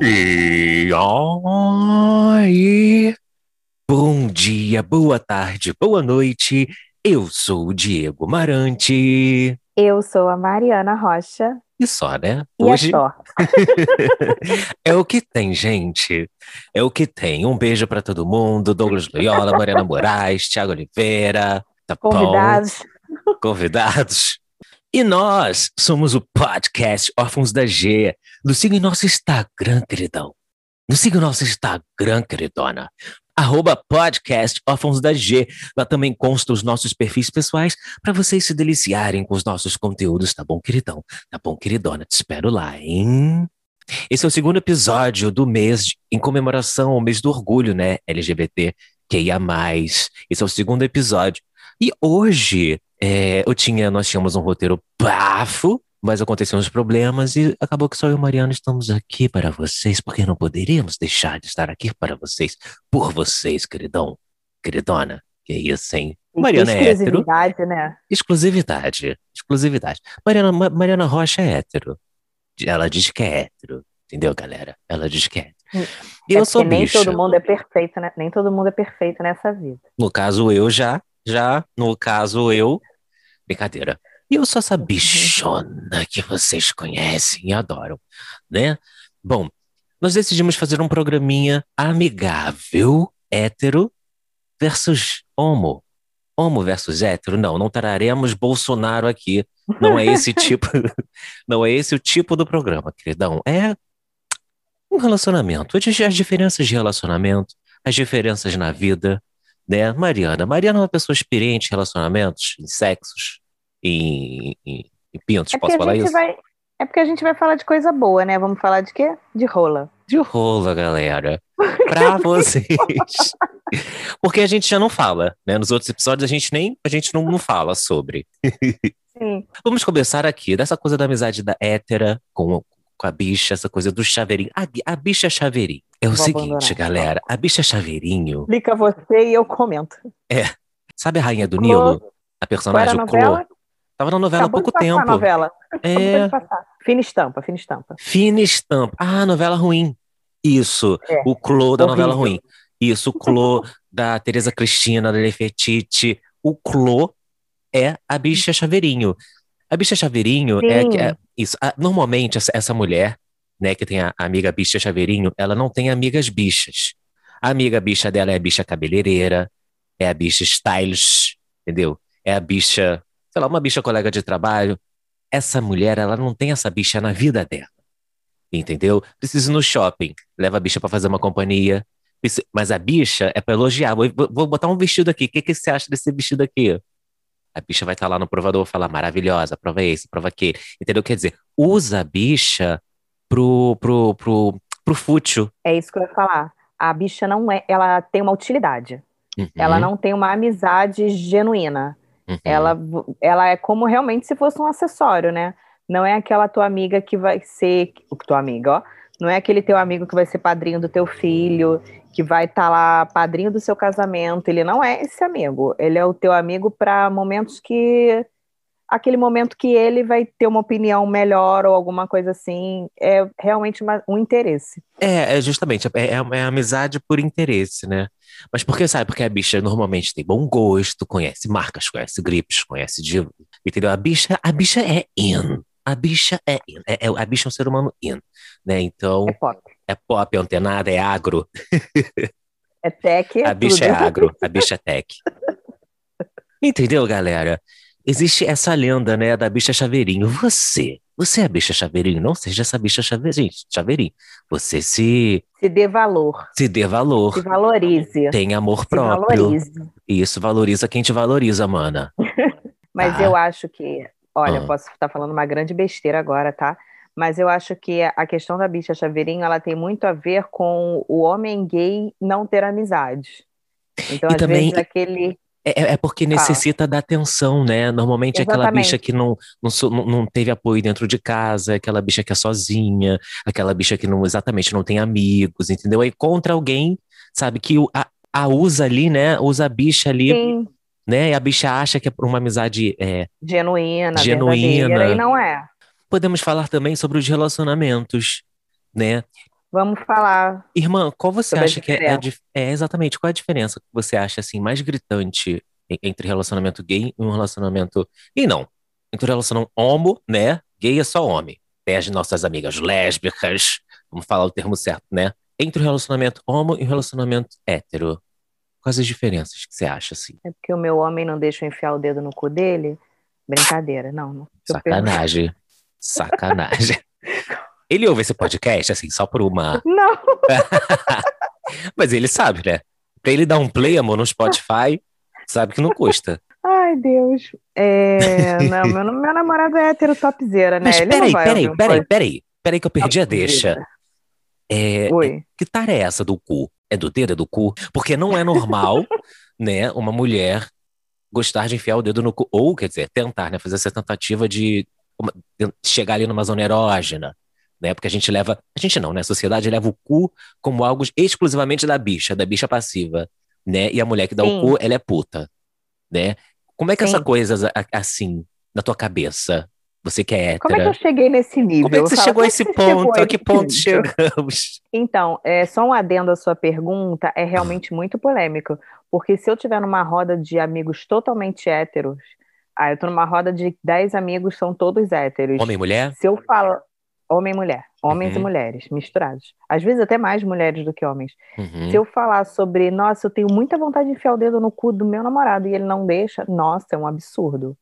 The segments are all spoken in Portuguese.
E aí? Bom dia, boa tarde, boa noite. Eu sou o Diego Marante. Eu sou a Mariana Rocha. E só, né? E Hoje... é só. é o que tem, gente. É o que tem. Um beijo para todo mundo. Douglas Loyola, Mariana Moraes, Thiago Oliveira. Tá Convidados. Bom? Convidados. E nós somos o podcast Órfãos da G. Nos siga em nosso Instagram, queridão. Nos siga em nosso Instagram, queridona. Arroba podcast Órfãos da G. Lá também consta os nossos perfis pessoais para vocês se deliciarem com os nossos conteúdos, tá bom, queridão? Tá bom, queridona? Te espero lá, hein? Esse é o segundo episódio do mês em comemoração ao mês do orgulho, né? LGBT, que ia mais. Esse é o segundo episódio. E hoje é, eu tinha, nós tínhamos um roteiro bafo, mas aconteceram uns problemas e acabou que só eu e Mariana estamos aqui para vocês, porque não poderíamos deixar de estar aqui para vocês, por vocês, queridão, queridona. Que isso, hein? Mariana é hétero. Exclusividade, né? Exclusividade, exclusividade. Mariana, Mariana Rocha é hétero. Ela diz que é hétero, entendeu, galera? Ela diz que é hétero. Hum, e é eu sou nem bicha. todo mundo é perfeito, né? Nem todo mundo é perfeito nessa vida. No caso, eu já já, no caso, eu. Brincadeira. E eu sou essa bichona que vocês conhecem e adoram, né? Bom, nós decidimos fazer um programinha amigável, hétero versus homo. Homo versus hétero? Não, não traremos Bolsonaro aqui. Não é esse tipo, não é esse o tipo do programa, queridão. É um relacionamento. As diferenças de relacionamento, as diferenças na vida, né, Mariana? Mariana é uma pessoa experiente em relacionamentos, em sexos, em, em, em pintos, é posso falar isso? Vai, é porque a gente vai falar de coisa boa, né? Vamos falar de quê? De rola. De rola, galera. Pra vocês. porque a gente já não fala, né? Nos outros episódios a gente nem, a gente não, não fala sobre. Sim. Vamos começar aqui, dessa coisa da amizade da hétera com, com a bicha, essa coisa do chaveirinho. A, a bicha chaveirinho. É o Vou seguinte, abandonar. galera, a bicha chaveirinho. Explica você e eu comento. É. Sabe a rainha do Nilo? A personagem, Clô? Tava na novela Acabou há pouco tempo. novela. É. Fina estampa, fina estampa. Fina estampa. Ah, novela ruim. Isso. É. O Clô da novela ruim. Isso, o Clô da Tereza Cristina, da Lefetite. O Clô é a bicha chaveirinho. A bicha chaveirinho é, é, isso. normalmente essa, essa, mulher, né, que tem a, a, amiga bicha chaveirinho, ela não tem amigas bichas. A amiga bicha dela é a bicha cabeleireira, é a bicha stylish, entendeu? É a bicha, sei lá, uma bicha colega de trabalho. Essa mulher, ela não tem essa bicha na vida dela. Entendeu? Precisa ir no shopping, leva a bicha para fazer uma companhia. Mas a bicha é para elogiar. Vou, vou, botar um vestido aqui. O que, que você acha desse vestido aqui? A bicha vai estar tá lá no provador e falar maravilhosa, prova esse, prova aquele. Entendeu? Quer dizer, usa a bicha pro, pro, pro, pro fútil. É isso que eu ia falar. A bicha não é, ela tem uma utilidade. Uhum. Ela não tem uma amizade genuína. Uhum. Ela, ela é como realmente se fosse um acessório, né? Não é aquela tua amiga que vai ser. Tua amiga, ó. Não é aquele teu amigo que vai ser padrinho do teu filho, que vai estar tá lá padrinho do seu casamento. Ele não é esse amigo. Ele é o teu amigo para momentos que aquele momento que ele vai ter uma opinião melhor ou alguma coisa assim, é realmente uma, um interesse. É, é justamente, é, é, é, amizade por interesse, né? Mas por que, sabe? Porque a bicha normalmente tem bom gosto, conhece marcas, conhece gripes, conhece diva, entendeu? A bicha, a bicha é in. A bicha é in. É, é, a bicha é um ser humano in, né? Então... É pop. É pop, é antenada, é agro. É tech. É a bicha é agro, a bicha é tech. Entendeu, galera? Existe essa lenda, né, da bicha chaveirinho. Você, você é bicha chaveirinho, não seja essa bicha chaveirinho. chaveirinho. Você se... Se dê valor. Se dê valor. Se valorize. Tem amor se próprio. Valorize. Isso, valoriza quem te valoriza, mana. Mas ah. eu acho que... Olha, ah. posso estar falando uma grande besteira agora, tá? Mas eu acho que a questão da bicha chaveirinho ela tem muito a ver com o homem gay não ter amizade. Então, e às também, vezes, aquele. É, é, é porque necessita da atenção, né? Normalmente Exatamente. aquela bicha que não, não, não teve apoio dentro de casa, aquela bicha que é sozinha, aquela bicha que não exatamente não tem amigos, entendeu? Aí contra alguém, sabe, que a, a usa ali, né? Usa a bicha ali. Sim. Né? E a bicha acha que é por uma amizade é, genuína, genuína e não é. Podemos falar também sobre os relacionamentos, né? Vamos falar. Irmã, qual você acha que é, é, exatamente qual é a diferença que você acha assim mais gritante entre relacionamento gay e um relacionamento e não entre o relacionamento homo, né? Gay é só homem. Tem as nossas amigas lésbicas, vamos falar o termo certo, né? Entre o relacionamento homo e o relacionamento hétero. Quais as diferenças que você acha assim? É porque o meu homem não deixa eu enfiar o dedo no cu dele? Brincadeira, não. não Sacanagem. Sacanagem. Ele ouve esse podcast, assim, só por uma. Não! Mas ele sabe, né? Pra ele dar um play, amor, no Spotify, sabe que não custa. Ai, Deus. É... Não, meu, meu namorado é hétero topzera, né? Mas ele peraí, peraí, peraí, peraí. Peraí que eu perdi a deixa. É, Oi. Que tara é essa do cu? É do dedo, é do cu? Porque não é normal, né, uma mulher gostar de enfiar o dedo no cu. Ou, quer dizer, tentar, né, fazer essa tentativa de chegar ali numa zona erógena, né? Porque a gente leva, a gente não, né? A sociedade leva o cu como algo exclusivamente da bicha, da bicha passiva, né? E a mulher que dá Sim. o cu, ela é puta, né? Como é que Sim. essa coisa assim na tua cabeça? Você que é hétera. Como é que eu cheguei nesse nível? Como é que você chegou a esse ponto? A que ponto chegamos? Então, é, só um adendo à sua pergunta, é realmente muito polêmico. Porque se eu tiver numa roda de amigos totalmente héteros, ah, eu tô numa roda de 10 amigos, são todos héteros. Homem e mulher? Se eu falo. Homem e mulher. Homens uhum. e mulheres, misturados. Às vezes até mais mulheres do que homens. Uhum. Se eu falar sobre, nossa, eu tenho muita vontade de enfiar o dedo no cu do meu namorado e ele não deixa, nossa, é um absurdo.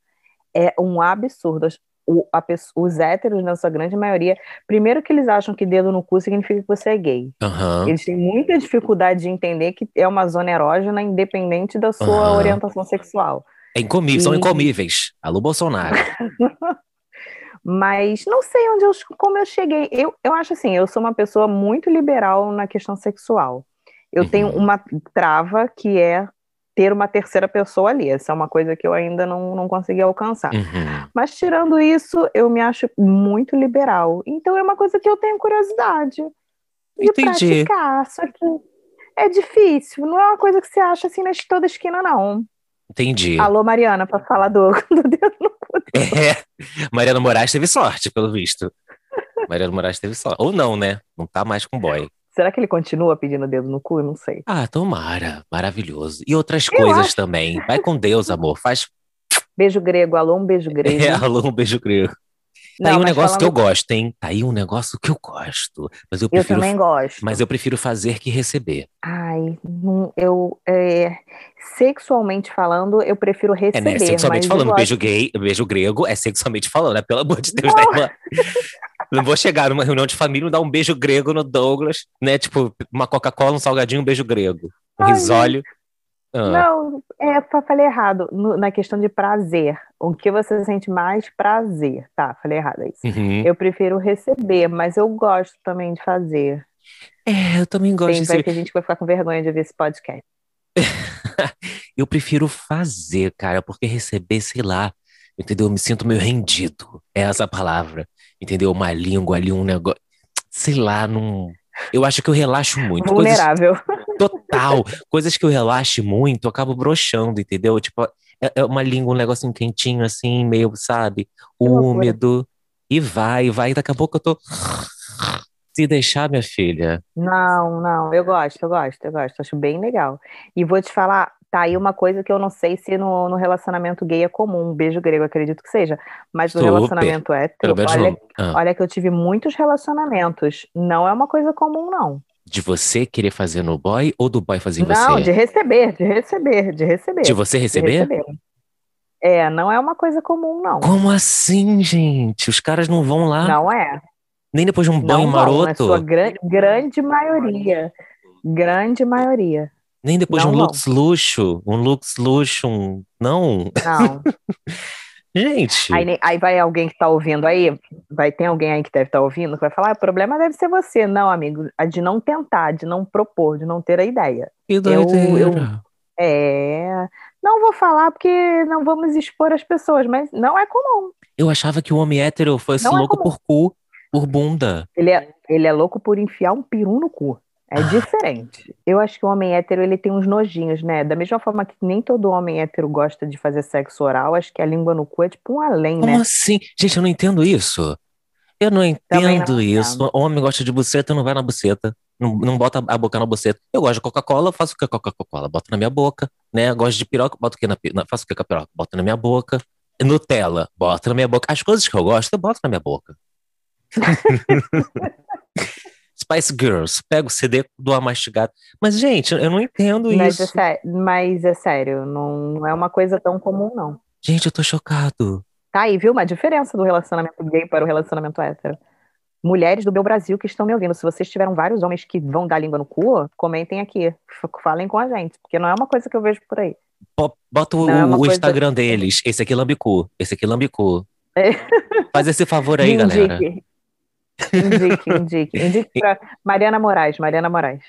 É um absurdo. O, a, os héteros, na sua grande maioria, primeiro que eles acham que dedo no cu significa que você é gay. Uhum. Eles têm muita dificuldade de entender que é uma zona erógena independente da sua orientação sexual. É incomível. São incomíveis. Alô, Bolsonaro. Mas não sei onde eu, como eu cheguei. Eu, eu acho assim, eu sou uma pessoa muito liberal na questão sexual. Eu uhum. tenho uma trava que é ter uma terceira pessoa ali. Essa é uma coisa que eu ainda não, não consegui alcançar. Uhum. Mas tirando isso, eu me acho muito liberal. Então é uma coisa que eu tenho curiosidade de Entendi. praticar. Só que é difícil, não é uma coisa que você acha assim na toda esquina, não. Entendi. Alô, Mariana, para falar do, do dedo no cu. É, Mariana Moraes teve sorte, pelo visto. Mariana Moraes teve sorte. Ou não, né? Não tá mais com boy. Será que ele continua pedindo dedo no cu? Eu não sei. Ah, tomara. Maravilhoso. E outras Eu coisas acho. também. Vai com Deus, amor. Faz. Beijo grego. Alô, um beijo grego. É, alô, um beijo grego. Tá aí um negócio que eu gosto, hein? Tá aí um negócio que eu gosto. Mas eu, prefiro, eu também gosto. Mas eu prefiro fazer que receber. Ai, eu. É, sexualmente falando, eu prefiro receber. É, né? Sexualmente falando, gosto... beijo gay, beijo grego é sexualmente falando, né? Pelo amor de Deus, né, não. né? Não vou chegar numa reunião de família e dar um beijo grego no Douglas, né? Tipo, uma Coca-Cola, um salgadinho, um beijo grego. Um Ai, risólio. Ah. Não, é, falei errado. No, na questão de prazer. O que você sente mais prazer? Tá, falei errado, é isso. Uhum. Eu prefiro receber, mas eu gosto também de fazer. É, eu também gosto Tem, de vai que a gente vai ficar com vergonha de ver esse podcast. eu prefiro fazer, cara, porque receber, sei lá, entendeu? Eu me sinto meio rendido. É essa palavra, entendeu? Uma língua ali, um negócio. Sei lá, não. Eu acho que eu relaxo muito. Vulnerável. Coisas... Total. Coisas que eu relaxe muito, eu acabo broxando, entendeu? Tipo, é, é uma língua, um negocinho quentinho, assim, meio, sabe? Úmido. E vai, vai. Daqui a pouco eu tô. Se deixar, minha filha. Não, não, eu gosto, eu gosto, eu gosto. Acho bem legal. E vou te falar, tá aí uma coisa que eu não sei se no, no relacionamento gay é comum, um beijo grego, acredito que seja. Mas no Super. relacionamento hétero, olha, ah. olha que eu tive muitos relacionamentos. Não é uma coisa comum, não. De você querer fazer no boy ou do boy fazer em você? Não, de receber, de receber, de receber. De você receber? De receber. É, não é uma coisa comum, não. Como assim, gente? Os caras não vão lá. Não é. Nem depois de um banho não maroto. Na gran grande maioria. Grande maioria. Nem depois não, de um lux luxo. Um lux luxo, um... Não. Não. Gente. Aí, aí, vai alguém que está ouvindo aí, vai ter alguém aí que deve estar tá ouvindo, que vai falar: ah, o problema deve ser você. Não, amigo, a de não tentar, de não propor, de não ter a ideia. Que doideira. Eu, eu, é. Não vou falar porque não vamos expor as pessoas, mas não é comum. Eu achava que o homem hétero fosse não é louco é por cu, por bunda. Ele é, ele é louco por enfiar um peru no cu. É diferente. Eu acho que o homem hétero ele tem uns nojinhos, né? Da mesma forma que nem todo homem hétero gosta de fazer sexo oral, acho que a língua no cu é tipo um além, Como né? assim? Gente, eu não entendo isso. Eu não entendo não isso. Entendo. Homem gosta de buceta, não vai na buceta. Não, não bota a boca na buceta. Eu gosto de Coca-Cola, faço o que com a Coca-Cola? Boto na minha boca, né? Gosto de piroca, boto o que na, faço o que com a piroca? Boto na minha boca. Nutella, boto na minha boca. As coisas que eu gosto, eu boto na minha boca. Spice Girls, pego o CD do A Mastigado. Mas, gente, eu não entendo mas isso. É mas é sério, não é uma coisa tão comum, não. Gente, eu tô chocado. Tá aí, viu? Uma diferença do relacionamento gay para o relacionamento hétero. Mulheres do meu Brasil que estão me ouvindo, se vocês tiveram vários homens que vão dar língua no cu, comentem aqui. Falem com a gente, porque não é uma coisa que eu vejo por aí. Bota o, é o coisa... Instagram deles. Esse aqui é lambicu. Esse aqui é lambicu. É. Faz esse favor aí, galera. Indique, indique. Indique para Mariana Moraes, Mariana Moraes.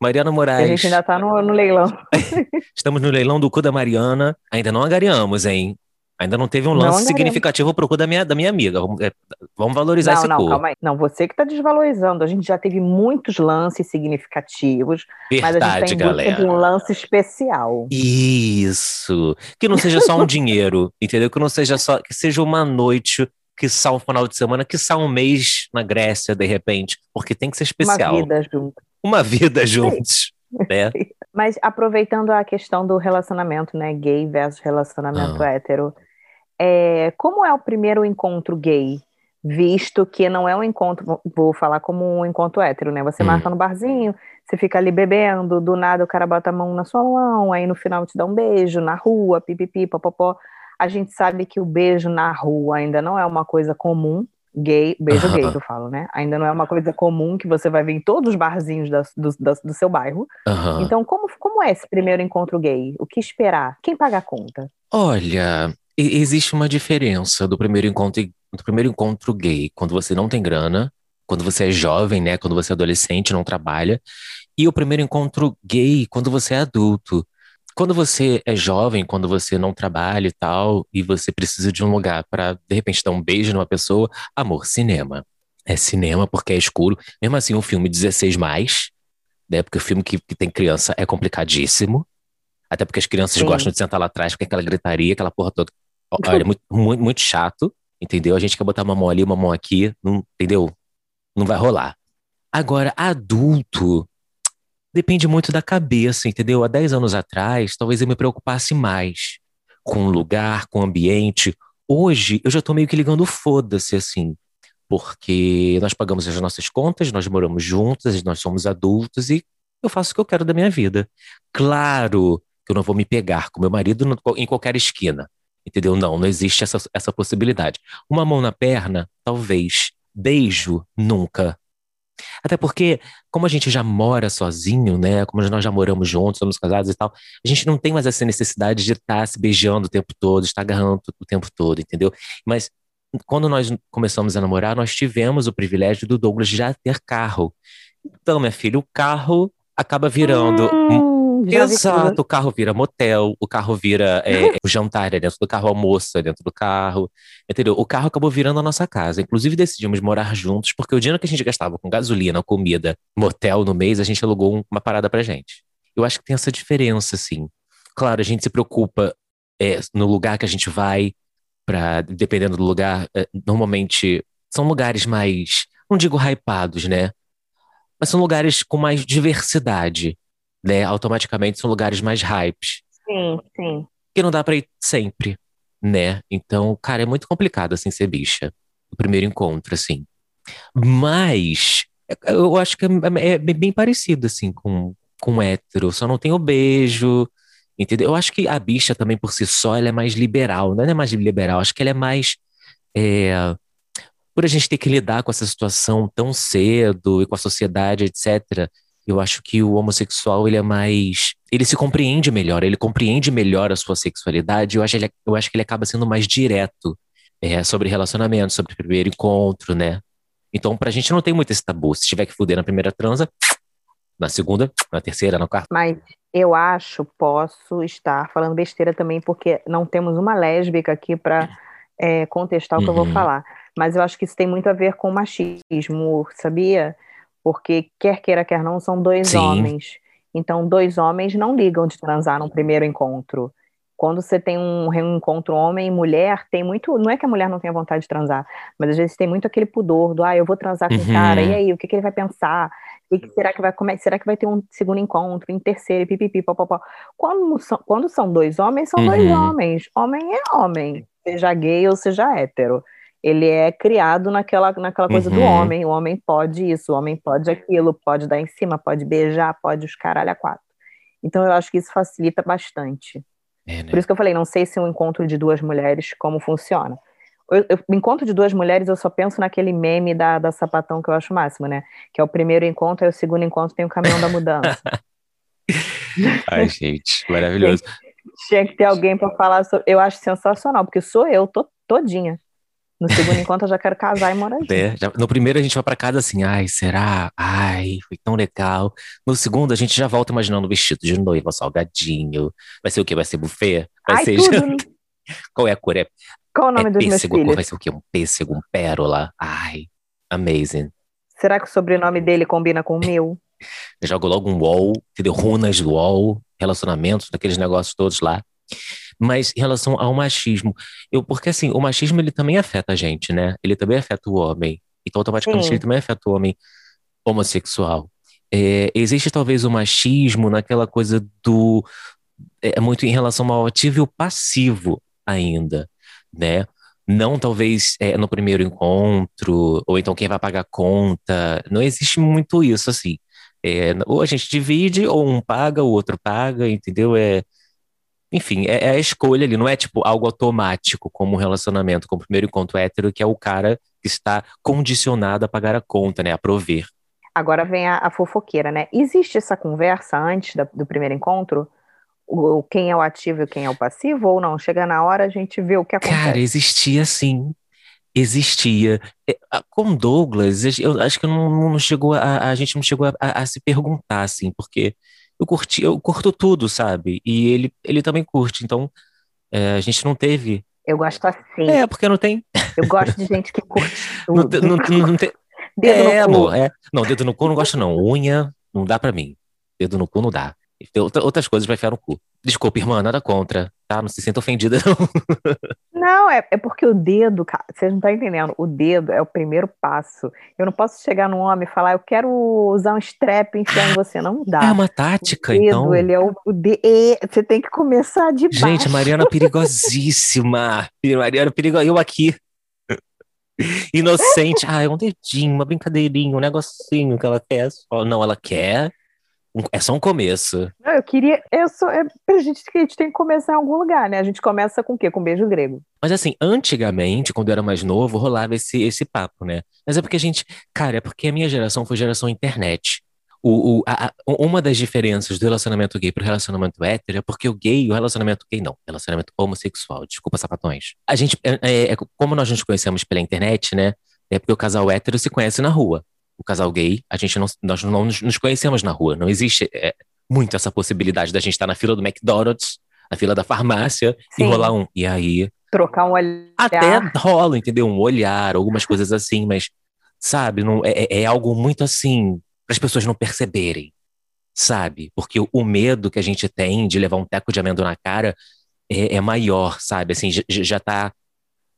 Mariana Moraes. A gente ainda está no, no, leilão. Estamos no leilão do cu da Mariana. Ainda não agariamos, hein? Ainda não teve um lance não, significativo pro cu da minha, da minha amiga. Vamos, é, vamos valorizar não, esse não, cu. Calma aí. Não, você que está desvalorizando. A gente já teve muitos lances significativos. Verdade, mas a gente tem galera. um lance especial. Isso. Que não seja só um dinheiro, entendeu? Que não seja só. Que seja uma noite que só um final de semana, que só um mês na Grécia, de repente, porque tem que ser especial. Uma vida juntos. Uma vida juntos, né? Mas aproveitando a questão do relacionamento, né, gay versus relacionamento ah. hétero, é, como é o primeiro encontro gay? Visto que não é um encontro, vou falar como um encontro hétero, né? Você hum. marca no barzinho, você fica ali bebendo, do nada o cara bota a mão na sua mão, aí no final te dá um beijo na rua, pipipi, popopó. A gente sabe que o beijo na rua ainda não é uma coisa comum, gay, beijo gay que eu falo, né? Ainda não é uma coisa comum que você vai ver em todos os barzinhos da, do, da, do, seu bairro. Então, como, como é esse primeiro encontro gay? O que esperar? Quem paga a conta? Olha, existe uma diferença do primeiro encontro, do primeiro encontro gay, quando você não tem grana, quando você é jovem, né? Quando você é adolescente, não trabalha, e o primeiro encontro gay quando você é adulto. Quando você é jovem, quando você não trabalha e tal, e você precisa de um lugar para de repente dar um beijo numa pessoa, amor, cinema. É cinema porque é escuro. Mesmo assim, um filme 16 mais, né? Porque o filme que, que tem criança é complicadíssimo. Até porque as crianças Sim. gostam de sentar lá atrás, porque aquela gritaria, aquela porra toda. Olha, é muito, muito, muito chato, entendeu? A gente quer botar uma mão ali, uma mão aqui, não, entendeu? Não vai rolar. Agora, adulto, depende muito da cabeça, entendeu? Há 10 anos atrás, talvez eu me preocupasse mais com o lugar, com o ambiente. Hoje, eu já tô meio que ligando foda-se, assim, porque nós pagamos as nossas contas, nós moramos juntos, nós somos adultos e eu faço o que eu quero da minha vida. Claro que eu não vou me pegar com meu marido em qualquer esquina, entendeu? Não, não existe essa, essa possibilidade. Uma mão na perna, talvez. Beijo, nunca. Até porque, como a gente já mora sozinho, né? Como nós já moramos juntos, somos casados e tal, a gente não tem mais essa necessidade de estar tá se beijando o tempo todo, estar agarrando o tempo todo, entendeu? Mas quando nós começamos a namorar, nós tivemos o privilégio do Douglas já ter carro. Então, minha filha, o carro acaba virando. Hum Exato, o carro vira motel, o carro vira é, o jantar é dentro do carro, almoço é dentro do carro, entendeu? O carro acabou virando a nossa casa. Inclusive decidimos morar juntos, porque o dinheiro que a gente gastava com gasolina, comida, motel no mês, a gente alugou uma parada pra gente. Eu acho que tem essa diferença, assim. Claro, a gente se preocupa é, no lugar que a gente vai, pra, dependendo do lugar, é, normalmente são lugares mais, não digo hypados, né? Mas são lugares com mais diversidade né, automaticamente são lugares mais hypes. Sim, sim. Que não dá pra ir sempre, né? Então, cara, é muito complicado, assim, ser bicha. O primeiro encontro, assim. Mas, eu acho que é, é, é bem parecido, assim, com, com hétero. Só não tem o beijo, entendeu? Eu acho que a bicha também, por si só, ela é mais liberal. Não é mais liberal, acho que ela é mais... É, por a gente ter que lidar com essa situação tão cedo e com a sociedade, etc., eu acho que o homossexual, ele é mais. Ele se compreende melhor, ele compreende melhor a sua sexualidade. Eu acho, ele, eu acho que ele acaba sendo mais direto é, sobre relacionamento, sobre primeiro encontro, né? Então, pra gente não tem muito esse tabu. Se tiver que fuder na primeira transa, na segunda, na terceira, na quarta. Mas eu acho, posso estar falando besteira também, porque não temos uma lésbica aqui para é, contestar o que uhum. eu vou uhum. falar. Mas eu acho que isso tem muito a ver com machismo, sabia? Porque quer queira, quer não, são dois Sim. homens. Então, dois homens não ligam de transar num primeiro encontro. quando você tem um reencontro homem e mulher, tem muito. Não é que a mulher não tenha vontade de transar, mas às vezes tem muito aquele pudor do, ah, eu vou transar com o uhum. cara, e aí, o que, que ele vai pensar? E que será que vai como é, será que vai ter um segundo encontro, um terceiro, pipipi, popopó. Quando são, quando são dois homens, são uhum. dois homens. Homem é homem, seja gay ou seja hétero. Ele é criado naquela, naquela coisa uhum. do homem. O homem pode isso, o homem pode aquilo, pode dar em cima, pode beijar, pode os caralho a quatro. Então eu acho que isso facilita bastante. É, né? Por isso que eu falei, não sei se um encontro de duas mulheres, como funciona. Eu, eu, encontro de duas mulheres, eu só penso naquele meme da, da sapatão que eu acho máximo, né? Que é o primeiro encontro, aí o segundo encontro tem o caminhão da mudança. Ai, gente, maravilhoso. Tinha que ter alguém para falar sobre. Eu acho sensacional, porque sou eu, tô todinha. No segundo encontro eu já quero casar e morar junto. É, já, no primeiro a gente vai para casa assim, ai, será? Ai, foi tão legal. No segundo a gente já volta imaginando o vestido de noiva, salgadinho. Vai ser o quê? Vai ser buffet? Vai ai, ser tudo. Qual é a cor? É, Qual o nome é dos pêssego, meus filhos? Vai ser o quê? Um pêssego, um pérola. Ai, amazing. Será que o sobrenome dele combina com o meu? Eu jogo logo um wall, entendeu? Runas do wall, relacionamentos, daqueles negócios todos lá. Mas em relação ao machismo, eu porque assim, o machismo ele também afeta a gente, né? Ele também afeta o homem. Então automaticamente Sim. ele também afeta o homem homossexual. É, existe talvez o machismo naquela coisa do é, muito em relação ao ativo e o passivo ainda, né? Não talvez é, no primeiro encontro, ou então quem vai pagar a conta. Não existe muito isso, assim. É, ou a gente divide, ou um paga, o outro paga, entendeu? É, enfim, é, é, a escolha ali, não é tipo algo automático, como um relacionamento com o primeiro encontro hétero, que é o cara que está condicionado a pagar a conta, né? A prover. Agora vem a, a fofoqueira, né? Existe essa conversa antes da, do primeiro encontro? O, quem é o ativo e quem é o passivo, ou não? Chega na hora, a gente vê o que acontece. Cara, existia sim. Existia. É, com Douglas, eu acho que não, não chegou a, a gente não chegou a, a, a se perguntar, assim, porque eu curti, eu curto tudo, sabe? E ele, ele também curte, então é, a gente não teve. Eu gosto assim. É, porque não tem. Eu gosto de gente que curte tudo. Não, não, não tem... Dedo é, no cu. amor, é. Não, dedo no cu não gosto, não. Unha não dá pra mim. Dedo no cu não dá. Outras coisas vai enfiar no cu. Desculpa, irmã, nada contra, tá? Não se sinta ofendida, não. Não, é, é porque o dedo, vocês não estão entendendo, o dedo é o primeiro passo. Eu não posso chegar num homem e falar, eu quero usar um strap e enfiar em você. Não dá. É uma tática, o dedo, então. Ele é o, o de, você tem que começar de baixo. Gente, a Mariana é perigosíssima. Mariana é perigosa. Eu aqui. Inocente. Ah, é um dedinho, uma brincadeirinha, um negocinho que ela quer. Não, ela quer é só um começo. Não, eu queria. Eu sou, é, a, gente, a gente tem que começar em algum lugar, né? A gente começa com o quê? Com beijo grego. Mas assim, antigamente, quando eu era mais novo, rolava esse, esse papo, né? Mas é porque a gente. Cara, é porque a minha geração foi geração internet. O, o, a, uma das diferenças do relacionamento gay pro relacionamento hétero é porque o gay, o relacionamento gay não, relacionamento homossexual, desculpa sapatões. A gente, é, é, é como nós nos conhecemos pela internet, né? É porque o casal hétero se conhece na rua o casal gay, a gente não, nós não nos conhecemos na rua. Não existe é, muito essa possibilidade da gente estar na fila do McDonald's, na fila da farmácia Sim. e rolar um. E aí. Trocar um olhar. Até rola, entendeu? Um olhar, algumas coisas assim, mas, sabe, não, é, é, é algo muito assim, para as pessoas não perceberem, sabe? Porque o, medo que a gente tem de levar um teco de amêndoa na cara é, é maior, sabe? Assim, já, já tá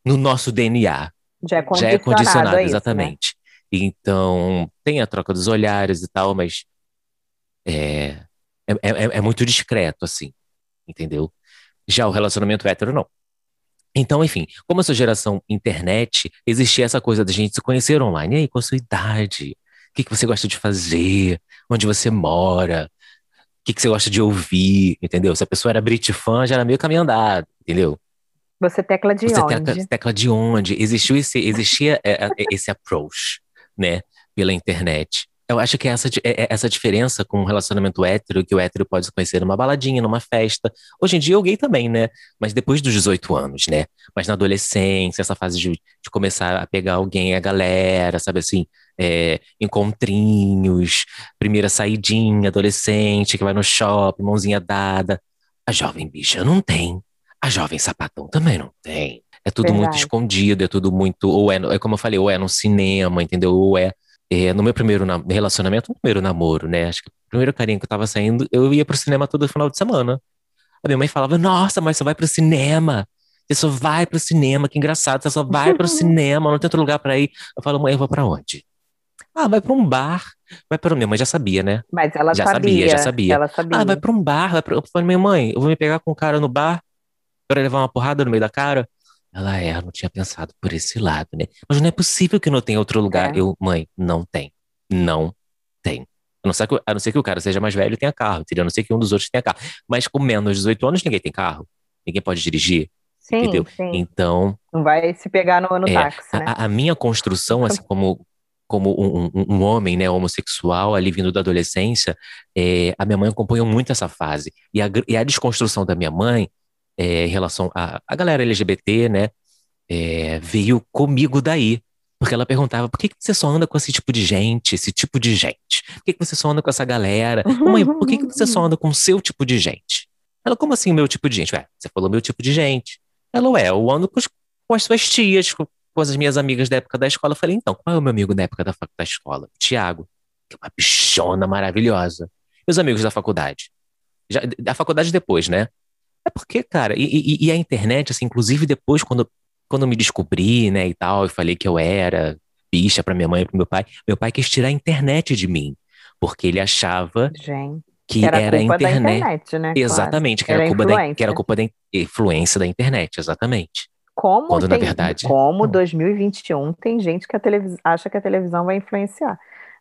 no nosso DNA. Já é condicionado, já é condicionado isso, né? exatamente. Né? Então, tem a troca dos olhares e tal, mas é, é, é, é muito discreto, assim, entendeu? Já o relacionamento hétero, não. Então, enfim, como essa geração internet, existia essa coisa da gente se conhecer online. E aí, qual a sua idade? O que, que você gosta de fazer? Onde você mora? O que, que você gosta de ouvir? Entendeu? Se a pessoa era Brit fã, já era meio caminho andado, entendeu? Você tecla de você onde? Tecla, tecla de onde? Existiu esse, existia é, é, esse approach né, pela internet. Eu acho que é essa, é, é essa diferença com o um relacionamento hétero, que o hétero pode conhecer numa baladinha, numa festa. Hoje em dia o gay também, né? Mas depois dos 18 anos, né? Mas na adolescência, essa fase de, de começar a pegar alguém, a galera, sabe assim? É, encontrinhos, primeira saidinha, adolescente que vai no shopping, mãozinha dada. A jovem bicha não tem. A jovem sapatão também não tem. É tudo Verdade. muito escondido, é tudo muito. Ou é, é como eu falei, ou é no cinema, entendeu? Ou é, é no meu primeiro na, relacionamento, no primeiro namoro, né? Acho que o primeiro carinho que eu tava saindo, eu ia pro cinema todo final de semana. A minha mãe falava, nossa, mas você vai pro cinema. Você só vai pro cinema, que engraçado, você só vai pro cinema, não tem outro lugar para ir. Eu falo, mãe, eu vou para onde? Ah, vai para um bar. Vai para minha mãe já sabia, né? Mas ela já sabia, sabia, já sabia. Ela sabia. Ah, vai para um bar. Vai pra... Eu falei, minha mãe, eu vou me pegar com um cara no bar para levar uma porrada no meio da cara. Ela é, eu não tinha pensado por esse lado, né? Mas não é possível que não tenha outro lugar. É. Eu, mãe, não tem. Não tem. A não, ser que, a não ser que o cara seja mais velho e tenha carro, entendeu? A não ser que um dos outros tenha carro. Mas com menos de 18 anos, ninguém tem carro. Ninguém pode dirigir. Sim, entendeu? Sim. Então. Não vai se pegar no, no é, táxi, né? A, a, minha construção, assim, como, como um, um, um, homem, né, homossexual, ali vindo da adolescência, é, a minha mãe acompanhou muito essa fase. E a, e a desconstrução da minha mãe é, em relação à a, a, galera LGBT, né, é, veio comigo daí. Porque ela perguntava, por que, que você só anda com esse tipo de gente, esse tipo de gente? Por que, que você só anda com essa galera? Mãe, por que, que você só anda com o seu tipo de gente? Ela, como assim meu tipo de gente? Ué, você falou meu tipo de gente. Ela, ué, eu ando com, os, com as suas tias, com, com, as minhas amigas da época da escola. Eu falei, então, qual é o meu amigo da época da, da escola? Tiago, que é uma bichona maravilhosa. Meus amigos da faculdade. Já, da faculdade depois, né? É porque, cara, e, e, e, a internet, assim, inclusive depois, quando, quando eu me descobri, né, e tal, eu falei que eu era bicha para minha mãe e pro meu pai, meu pai quis tirar a internet de mim, porque ele achava Gente que era, era a internet. internet né? Exatamente, que era, era culpa da, que era culpa da influência da internet, exatamente. Como Quando, tem, na verdade. Como 2021 tem gente que a televis... acha que a televisão vai influenciar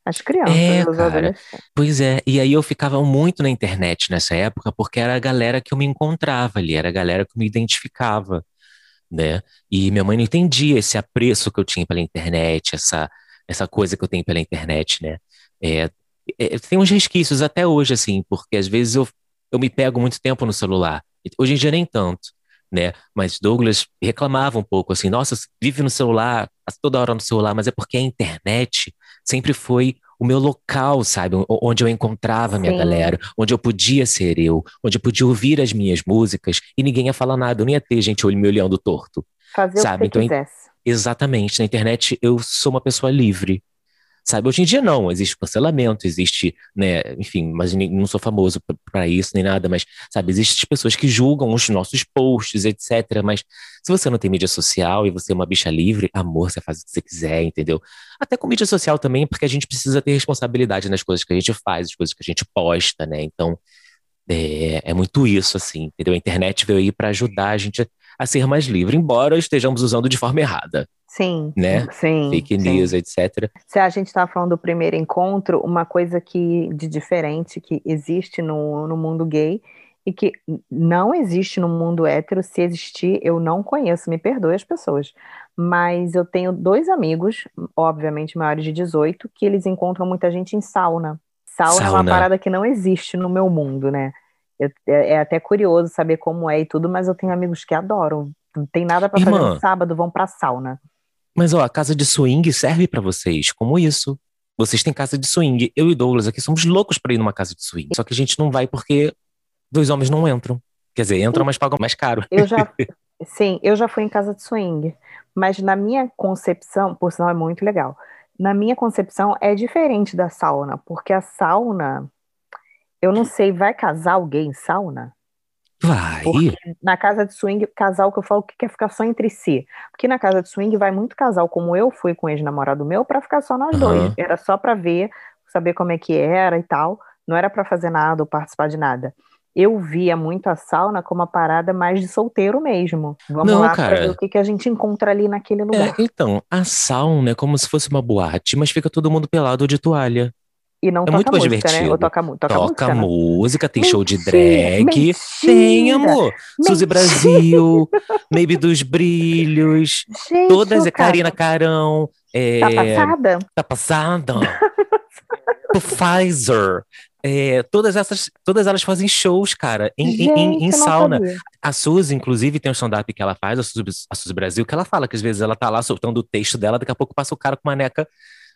as crianças, é, os cara, adolescentes. Pois é, e aí eu ficava muito na internet nessa época, porque era a galera que eu me encontrava ali, era a galera que eu me identificava, né? E minha mãe não entendia esse apreço que eu tinha pela internet, essa, essa coisa que eu tenho pela internet, né? É, é, tem uns resquícios até hoje, assim, porque às vezes eu, eu me pego muito tempo no celular. Hoje em dia nem tanto, né? Mas Douglas reclamava um pouco assim, nossa, vive no celular, toda hora no celular, mas é porque a internet sempre foi o meu local, sabe? Onde eu encontrava a minha Sim. galera, onde eu podia ser eu, onde eu podia ouvir as minhas músicas e ninguém ia falar nada, eu não ia ter gente me olhando torto. Fazer sabe? o que você então, quisesse. Exatamente, na internet eu sou uma pessoa livre sabe? Hoje em dia não, existe cancelamento, existe, né, enfim, mas não sou famoso para isso nem nada, mas, sabe, existem pessoas que julgam os nossos posts, etc. Mas se você não tem mídia social e você é uma bicha livre, amor, você faz o que você quiser, entendeu? Até com mídia social também, porque a gente precisa ter responsabilidade nas coisas que a gente faz, as coisas que a gente posta, né? Então, é, é muito isso, assim, entendeu? A internet veio aí para ajudar a gente a ser mais livre, embora estejamos usando de forma errada. Sim, né? sim. Fake news, sim. etc. Se a gente estava falando do primeiro encontro, uma coisa que de diferente que existe no, no mundo gay e que não existe no mundo hétero, se existir, eu não conheço, me perdoe as pessoas. Mas eu tenho dois amigos, obviamente maiores de 18, que eles encontram muita gente em sauna. Sauna, sauna. é uma parada que não existe no meu mundo, né? Eu, é, é, até curioso saber como é e tudo, mas eu tenho amigos que adoram. Não tem nada para fazer no sábado, vão pra sauna. Mas ó, a casa de swing serve para vocês como isso. Vocês têm casa de swing. Eu e Douglas aqui somos loucos para ir numa casa de swing. Só que a gente não vai porque dois homens não entram. Quer dizer, entram, mas pagam mais caro. Eu já, sim, eu já fui em casa de swing, mas na minha concepção, por sinal é muito legal. Na minha concepção é diferente da sauna, porque a sauna, eu não sei, vai casar alguém em sauna? Vai. Porque na casa de swing, casal que eu falo que quer ficar só entre si. Porque na casa de swing vai muito casal, como eu fui com ex-namorado meu, para ficar só nós uhum. dois. Era só para ver, saber como é que era e tal. Não era para fazer nada ou participar de nada. Eu via muito a sauna como uma parada mais de solteiro mesmo. Vamos Não, lá cara. pra ver o que, que a gente encontra ali naquele lugar. É, então, a sauna é como se fosse uma boate, mas fica todo mundo pelado de toalha. E não É toca muito mais música, né? divertido. Ou toca, toca, Toca música, né? música, tem show de Mentira, drag. mentira, Tem, amor. Suzy mentira. Brasil, Maybe dos Brilhos, Gente, todas, é cara, Karina Carão, é, Tá passada? tá passada. Pfizer. É, todas essas, todas elas fazem shows, cara, em, em- em- em Gente, sauna. A Suzy, inclusive, tem um stand-up que ela faz, a Suzy, a Suzy Brasil, que ela fala que às vezes ela tá lá soltando o texto dela, daqui a pouco passa o cara com uma neca,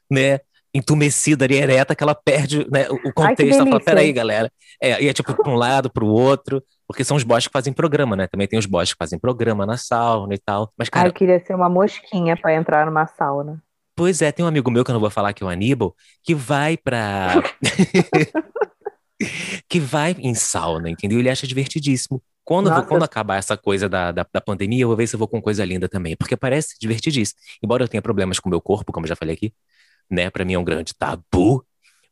né, entumecida ali, ereta, que ela perde né, o o Ai, contexto. ela fala, peraí, galera. É, e é tipo pra um lado, pro outro, porque são os boys que fazem programa, né? Também tem os boys que fazem programa na sauna e tal. Mas, Ai, cara, eu queria ser uma mosquinha pra entrar numa sauna. Pois é, tem um amigo meu que eu não vou falar que é o Aníbal, que vai pra. que vai em sauna, entendeu? Ele acha divertidíssimo. Quando, vou, quando acabar essa coisa da, da, da, pandemia, eu vou ver se eu vou com coisa linda também, porque parece divertidíssimo. Embora eu tenha problemas com o meu corpo, como eu já falei aqui, né? Pra mim é um grande tabu.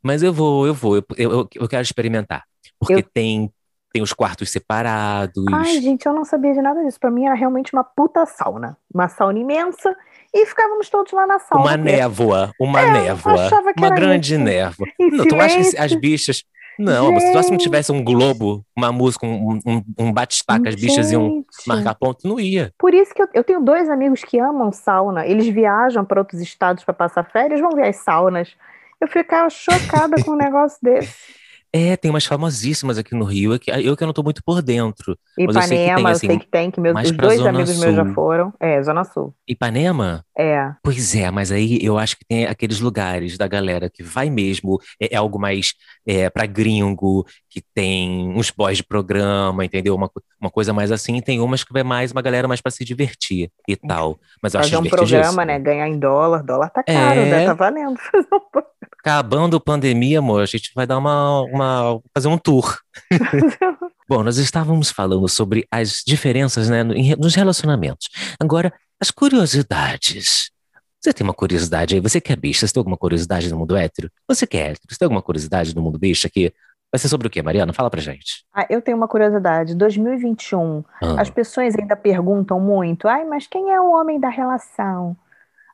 Mas eu vou, eu vou, eu, eu, eu quero experimentar. Porque eu... tem, tem os quartos separados. Ai, gente, eu não sabia de nada disso. Pra mim era realmente uma puta sauna. Uma sauna imensa e ficávamos todos lá na sauna. Uma névoa, uma é, névoa. Uma grande isso. névoa. Não, tu acha que as bichas não, Gente. se não tivesse um globo, uma música, um, um, um bate-estaca, as bichas iam marcar ponto, não ia. Por isso que eu, eu tenho dois amigos que amam sauna. Eles viajam para outros estados para passar férias, vão ver as saunas. Eu ficava chocada com um negócio desse. É, tem umas famosíssimas aqui no Rio, eu que, eu que não tô muito por dentro. Ipanema, eu sei que tem, assim, sei que, tem, que meus, os dois amigos Sul. meus já foram. É, Zona Sul. Ipanema? É. Pois é, mas aí eu acho que tem aqueles lugares da galera que vai mesmo, é, é algo mais é, para gringo, que tem uns boys de programa, entendeu? Uma, uma coisa mais assim, tem umas que vai mais uma galera mais para se divertir e tal. Mas eu Fazer acho um programa, né? Ganhar em dólar, dólar tá caro, né? é... né? Tá valendo. Acabando a pandemia, amor, a gente vai dar uma, uma fazer um tour. Bom, nós estávamos falando sobre as diferenças né, nos relacionamentos. Agora, as curiosidades. Você tem uma curiosidade aí? Você quer bicha? Você tem alguma curiosidade no mundo hétero? Você quer hétero? Você tem alguma curiosidade no mundo bicha aqui? Vai ser sobre o quê, Mariana? Fala pra gente. Ah, eu tenho uma curiosidade. 2021, ah. as pessoas ainda perguntam muito, ai, mas quem é o homem da relação?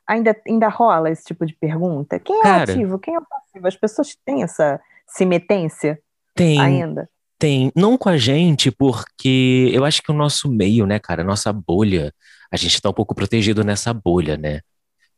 Ainda, ainda rola esse tipo de pergunta? Quem é Cara, ativo? Quem é passivo? As pessoas têm essa simetência tem, ainda? Tem. Não com a gente, porque eu acho que o nosso meio, né, cara, a nossa bolha, a gente tá um pouco protegido nessa bolha, né?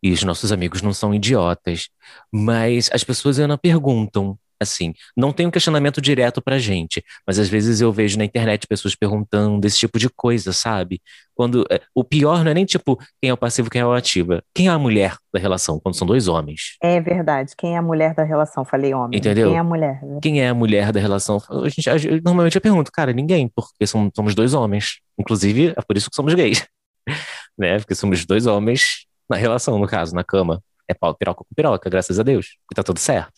E os nossos amigos não são idiotas. Mas as pessoas ainda perguntam assim, não tem um questionamento direto pra gente, mas às vezes eu vejo na internet pessoas perguntando esse tipo de coisa, sabe? Quando é, o pior não é nem tipo quem é o passivo, quem é o ativo, quem é a mulher da relação, quando são dois homens. É verdade, quem é a mulher da relação, falei homem. Entendeu? Quem é a mulher? Quem é a mulher da relação? A gente, a, normalmente eu pergunto, cara, ninguém, porque somos, somos dois homens. Inclusive, é por isso que somos gays. né? Porque somos dois homens na relação, no caso, na cama. É pau, piroca com piroca, graças a Deus. E tá tudo certo.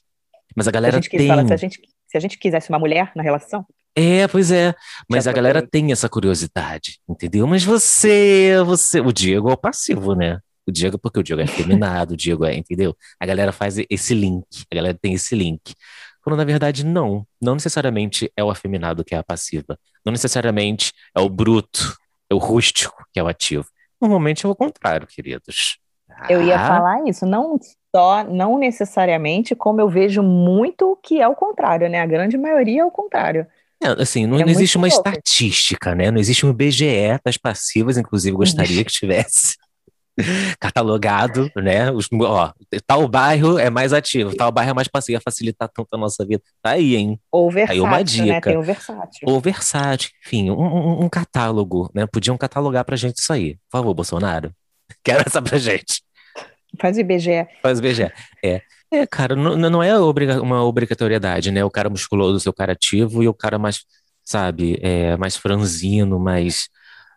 Mas a galera a tem. Fala, se, a gente, se a gente quisesse uma mulher na relação. É, pois é. Mas a galera tem essa curiosidade, entendeu? Mas você, você. O Diego é o passivo, né? O Diego, porque o Diego é feminado, o Diego é, entendeu? A galera faz esse link, a galera tem esse link. Quando na verdade não. Não necessariamente é o afeminado que é a passiva. Não necessariamente é o bruto, é o rústico que é o ativo. Normalmente é o contrário, queridos. Eu ia ah. falar isso, não só, não necessariamente, como eu vejo muito que é o contrário, né? A grande maioria é o contrário. É, assim, não, é não existe uma louco. estatística, né? Não existe um BGE das passivas, inclusive gostaria que tivesse catalogado, né? Os, ó, tal bairro é mais ativo, tal bairro é mais passivo, ia facilitar tanto a nossa vida. Tá aí, hein? Ou versátil, aí uma né? dica. né? Tem o versátil. Ou versátil, enfim, um, um, um, catálogo, né? Podiam catalogar pra gente isso aí. Por favor, Bolsonaro. Quero essa pra gente. Faz o IBGE. Faz IBGE, é. É, cara, não, não é uma obrigatoriedade, né? O cara musculoso ser o cara ativo e o cara mais, sabe, é, mais franzino, mais,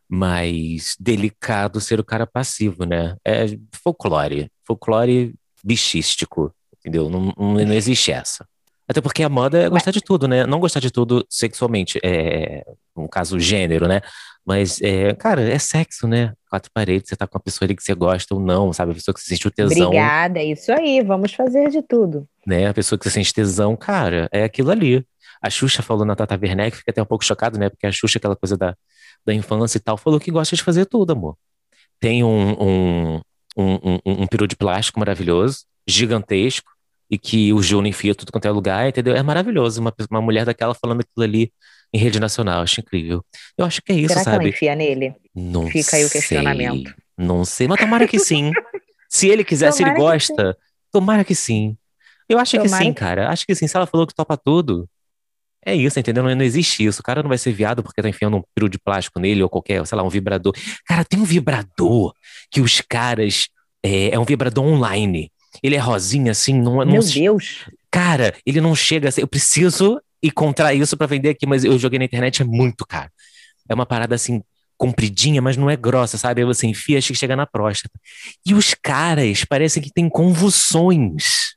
mais delicado ser o cara passivo, né? É folclore, folclore bichístico, entendeu? Não, não, não existe essa. Até porque a moda é gostar de tudo, né? Não gostar de tudo sexualmente, é, no caso, gênero, né? Mas, é, cara, é sexo, né? Quatro paredes, você tá com a pessoa ali que você gosta ou não, sabe? A pessoa que você sente o tesão. Obrigada, é isso aí, vamos fazer de tudo. Né? A pessoa que você sente tesão, cara, é aquilo ali. A Xuxa falou na Tata Werneck, fica até um pouco chocado, né? Porque a Xuxa, aquela coisa da, da infância e tal, falou que gosta de fazer tudo, amor. Tem um, um, um, um, um peru de plástico maravilhoso, gigantesco, e que o Juno enfia tudo quanto é lugar, entendeu? É maravilhoso uma, uma mulher daquela falando aquilo ali em rede nacional, acho incrível. Eu acho que é isso, Será sabe? Será que ela enfia nele? Não Fica aí o questionamento. Não sei, mas tomara que sim. se ele quiser, tomara se ele gosta, tomara que sim. Eu acho tomara que sim, que... cara. Acho que sim. Se ela falou que topa tudo, é isso, entendeu? Não, não, existe isso. O cara não vai ser viado porque tá enfiando um peru de plástico nele ou qualquer, sei lá, um vibrador. Cara, tem um vibrador que os caras. É, é um vibrador online. Ele é rosinha, assim, não. Meu Deus! Cara, ele não chega assim. Eu preciso encontrar isso para vender aqui, mas eu joguei na internet, é muito caro. É uma parada assim, compridinha, mas não é grossa, sabe? Aí você enfia, acho que chega na próstata. E os caras parecem que têm convulsões.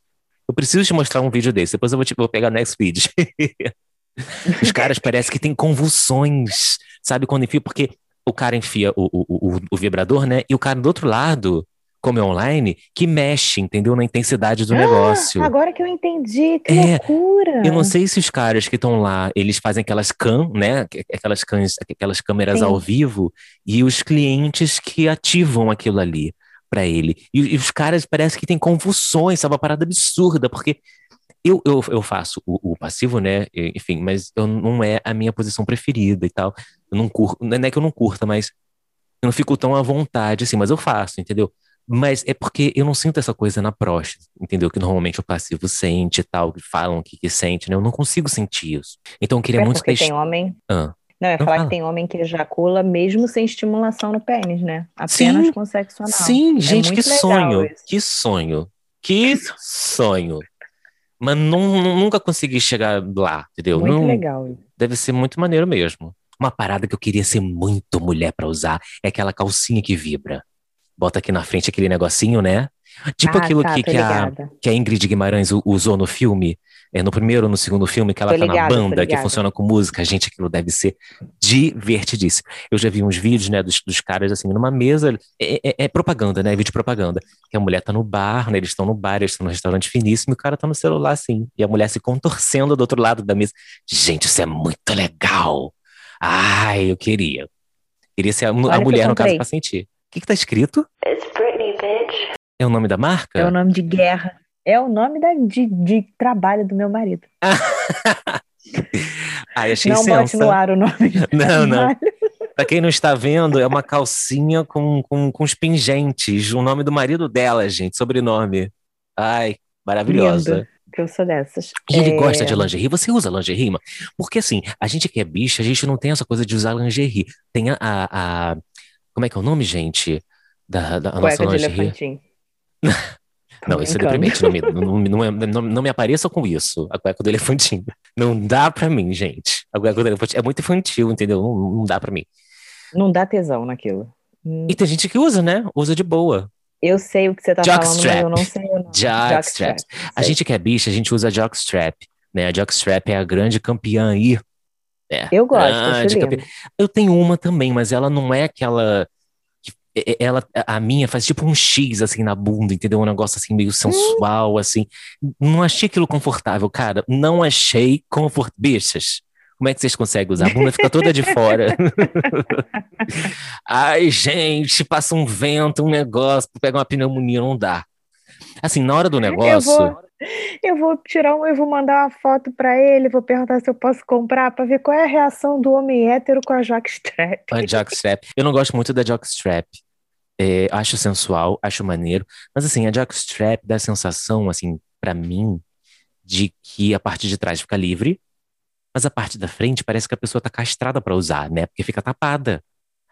Eu preciso te mostrar um vídeo desse, depois eu vou, te, vou pegar no next vídeo. Os caras parecem que têm convulsões, sabe? Quando enfia, porque o cara enfia o, o, o, o vibrador, né? E o cara do outro lado como é online, que mexe, entendeu? Na intensidade do ah, negócio. Agora que eu entendi, que é, loucura! Eu não sei se os caras que estão lá, eles fazem aquelas cam, né? Aquelas, cams, aquelas câmeras Sim. ao vivo, e os clientes que ativam aquilo ali para ele. E, e, os caras parece que tem convulsões, sabe? Uma parada absurda, porque eu, eu, eu faço o, o, passivo, né? Enfim, mas eu, não é a minha posição preferida e tal. Eu não curto, não é que eu não curta, mas eu não fico tão à vontade assim, mas eu faço, entendeu? Mas é porque eu não sinto essa coisa na próstata, entendeu? Que normalmente o passivo sente e tal, que falam que, que sente, né? Eu não consigo sentir isso. Então eu queria é muito... Porque tem homem... Ah. Não, é falar que tem homem que ejacula mesmo sem estimulação no pênis, né? Apenas sim, com sexo anal. Sim, é gente, que sonho. Isso. Que sonho. Que sonho. Mas não, nunca consegui chegar lá, entendeu? Muito não, legal. Deve ser muito maneiro mesmo. Uma parada que eu queria ser muito mulher para usar é aquela calcinha que vibra bota aqui na frente aquele negocinho, né? Tipo ah, aquilo tá, que, que, a, que a Ingrid Guimarães usou no filme, é, no primeiro ou no segundo filme, que ela tô tá ligada, na banda, que funciona com música. Gente, aquilo deve ser divertidíssimo. Eu já vi uns vídeos, né, dos, dos caras, assim, numa mesa, é, é, é propaganda, né, vídeo propaganda, que a mulher tá no bar, né, eles estão no bar, eles estão num restaurante finíssimo, e o cara tá no celular, assim, e a mulher se contorcendo do outro lado da mesa. Gente, isso é muito legal! Ai, eu queria. Queria ser a, a mulher, no caso, pra sentir que, que tá escrito? Britney, bitch. É o nome da marca? É o nome de guerra. É o nome da, de, de trabalho do meu marido. Ai, achei Não sensa. bote no ar o nome Não, não. Pra quem não está vendo, é uma calcinha com, com, com os pingentes. O nome do marido dela, gente, sobrenome. Ai, maravilhosa. Lindo, que eu sou dessas. E ele é... gosta de lingerie. Você usa lingerie, mano? Porque assim, a gente que é bicha, a gente não tem essa coisa de usar lingerie. Tem a, a, a como é que é o nome, gente? Da, da nossa lingerie? Não, isso é deprimente. Não me, não, não, é, não, não, me apareça com isso. A cueca do elefantinho. Não dá pra mim, gente. A cueca do elefantinho é muito infantil, entendeu? Não, não dá pra mim. Não dá tesão naquilo. E tem gente que usa, né? Usa de boa. Eu sei o que você tá falando, mas eu não sei o nome. Jockstrap. A gente que é bicha, a gente usa jockstrap. Né? A jockstrap é a grande campeã aí é, eu gosto, acho lindo. Eu tenho uma também, mas ela não é aquela ela, a minha faz tipo um X assim na bunda, entendeu? Um negócio assim meio sensual, hum. assim. Não achei aquilo confortável, cara. Não achei confortável. Bichas, como é que vocês conseguem usar? A bunda fica toda de fora. Ai, gente, passa um vento, um negócio, pega uma pneumonia, não dá. Assim, na hora do negócio. Eu vou, eu vou tirar um, eu vou mandar uma foto para ele, vou perguntar se eu posso comprar para ver qual é a reação do homem hétero com a jockstrap. A jockstrap. Eu não gosto muito da jockstrap. É, acho sensual, acho maneiro, mas assim, a jockstrap dá a sensação, assim, para mim, de que a parte de trás fica livre, mas a parte da frente parece que a pessoa tá castrada para usar, né? Porque fica tapada.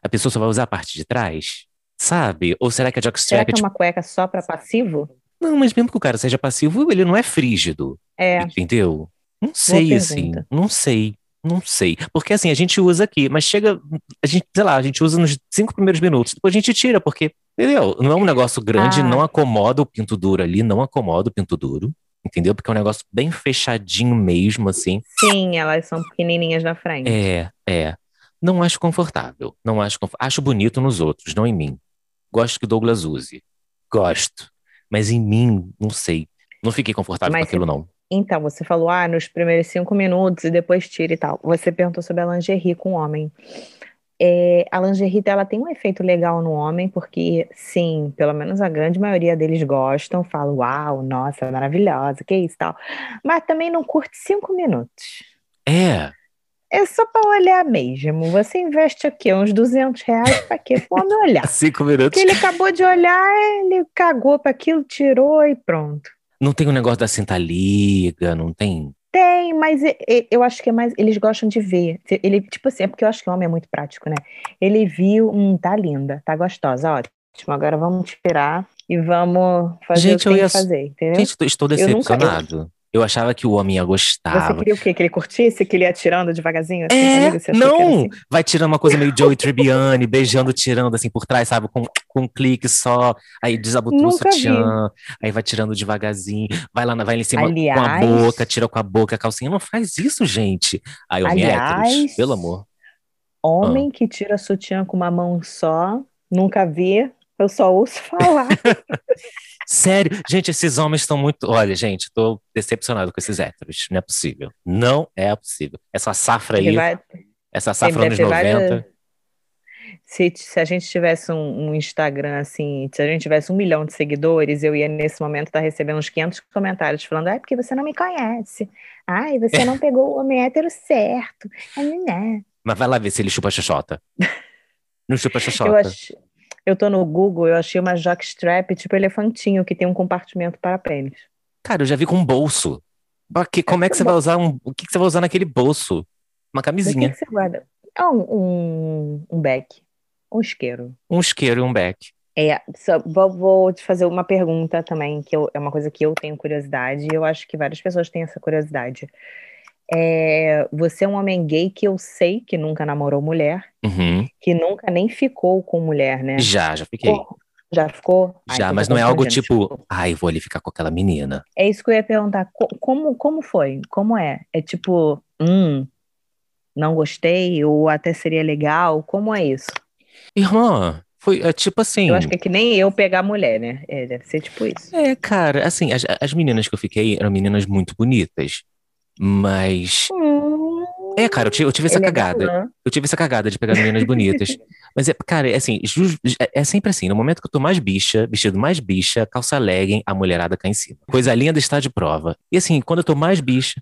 A pessoa só vai usar a parte de trás, sabe? Ou será que a jockstrap... Será que é uma cueca só para passivo? Não, mas mesmo que o cara seja passivo, ele não é frígido. É. Entendeu? Não sei, assim. Não sei. Não sei. Porque assim, a gente usa aqui, mas chega. A gente, sei lá, a gente usa nos cinco primeiros minutos, depois a gente tira, porque, entendeu? Não é um negócio grande, ah. não acomoda o pinto duro ali, não acomoda o pinto duro. Entendeu? Porque é um negócio bem fechadinho mesmo, assim. Sim, elas são pequenininhas na frente. É, é. Não acho confortável. Não acho confortável. Acho bonito nos outros, não em mim. Gosto que Douglas use. Gosto. Mas em mim, não sei. Não fiquei confortável Mas, com aquilo, não. Então, você falou, ah, nos primeiros cinco minutos e depois tira e tal. Você perguntou sobre a lingerie com o homem. É, a lingerie ela tem um efeito legal no homem, porque, sim, pelo menos a grande maioria deles gostam, falam, uau, nossa, maravilhosa, que isso tal. Mas também não curte cinco minutos. É. É só para olhar mesmo. Você investe aqui uns 200 reais para quê? Para olhar. Cinco minutos. Porque ele acabou de olhar, ele cagou para aquilo, tirou e pronto. Não tem o um negócio da cinta liga, não tem? Tem, mas eu acho que é mais. Eles gostam de ver. Ele, tipo assim, é porque eu acho que o homem é muito prático, né? Ele viu, hum, tá linda, tá gostosa, ótimo. Agora vamos tirar e vamos fazer Gente, o que eu ia... fazer, entendeu? Gente, estou decepcionado. Eu achava que o homem ia gostar. Você queria o quê? Que ele curtisse? Que ele ia tirando devagarzinho? Assim, é, amigo, não! Assim? Vai tirando uma coisa meio Joey Tribbiani, beijando, tirando assim por trás, sabe? Com, com um clique só. Aí desabotou o sutiã. Aí vai tirando devagarzinho. Vai lá, vai lá em cima Aliás, com a boca, tira com a boca a calcinha. Não faz isso, gente. Aí homem Aliás, héteros, pelo amor. Homem ah. que tira sutiã com uma mão só, nunca vi. Eu só ouço falar. Sério, gente, esses homens estão muito. Olha, gente, tô decepcionado com esses héteros. Não é possível. Não é possível. Essa safra aí. Vai... Essa safra anos 90. Várias... Se, se, a gente tivesse um, um, Instagram assim, se a gente tivesse um milhão de seguidores, eu ia nesse momento estar tá recebendo uns 500 comentários falando: ai, porque você não me conhece. Ai, você não pegou o homem hétero certo. Mas vai lá ver se ele chupa xoxota. Não chupa xoxota. Eu eu tô no Google, eu achei uma jockstrap tipo elefantinho, que tem um compartimento para pênis. Cara, eu já vi com um bolso. Que, como é que você vai usar um. O que, que você vai usar naquele bolso? Uma camisinha. O que, que você guarda? É um, um, um back. Um isqueiro. Um isqueiro e um back. É, só, vou, vou, te fazer uma pergunta também, que eu, é uma coisa que eu tenho curiosidade, e eu acho que várias pessoas têm essa curiosidade. É, você é um homem gay que eu sei que nunca namorou mulher, uhum. que nunca nem ficou com mulher, né? Já, já fiquei. já ficou? Já, ai, mas não é algo tipo, ai, vou ali ficar com aquela menina. É isso que eu ia perguntar. Como, como foi? Como é? É tipo, hum, não gostei, ou até seria legal? Como é isso? Irmã, foi é, tipo assim. Eu acho que é que nem eu pegar mulher, né? É, deve ser tipo isso. É, cara, assim, as, as meninas que eu fiquei eram meninas muito bonitas. Mas. Hum, é, cara, eu tive, eu tive essa é cagada. Eu tive essa cagada de pegar meninas bonitas. Mas, é, cara, é assim, é, é sempre assim. No momento que eu tô mais bicha, vestido mais bicha, calça legging, a mulherada cai em cima. Coisa linda está de prova. E assim, quando eu tô mais bicha,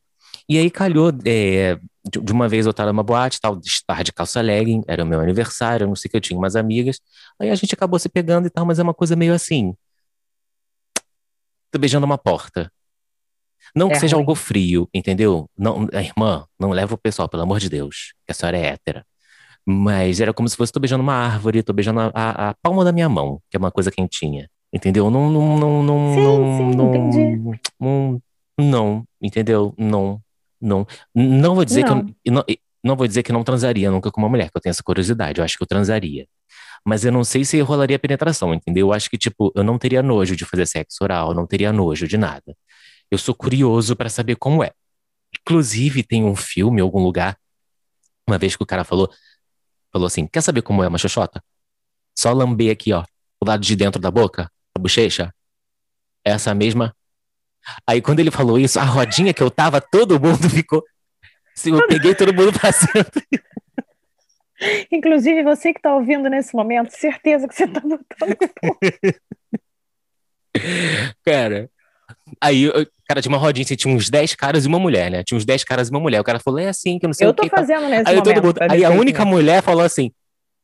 e aí calhou, é, de uma vez eu tava numa boate, tal, estar de calça legging, era o meu aniversário, eu não sei que eu tinha umas amigas. Aí a gente acabou se pegando e tal, mas é uma coisa meio assim. Tô beijando uma porta. Não que é seja ruim. algo frio, entendeu? Não, irmã, não leva o pessoal, pelo amor de Deus, que a senhora é hétera. Mas era como se fosse tô beijando uma árvore, tô beijando a, a, a palma da minha mão, que é uma coisa quentinha. Entendeu? Não, não, não, não, sim, não, sim, não, entendi. Não, não, entendeu? Não, não. Não vou dizer não. que eu não, não vou dizer que não transaria nunca com uma mulher, que eu tenho essa curiosidade. Eu acho que eu transaria. Mas eu não sei se rolaria penetração, entendeu? Eu acho que, tipo, eu não teria nojo de fazer sexo oral, não teria nojo de nada. Eu sou curioso para saber como é. Inclusive, tem um filme em algum lugar, uma vez que o cara falou, falou assim: quer saber como é uma xoxota? Só lamber aqui, ó, o lado de dentro da boca, a bochecha. Essa mesma. Aí quando ele falou isso, a rodinha que eu tava, todo mundo ficou. Eu peguei todo mundo pra cima. Inclusive você que está ouvindo nesse momento, certeza que você está botando. Cara, Aí, cara, tinha uma rodinha, assim, tinha uns 10 caras e uma mulher, né? Tinha uns 10 caras e uma mulher. O cara falou, é assim, que eu não sei eu o que. Eu tô fazendo tá. nesse aí, momento. Mundo, aí a única mulher falou assim,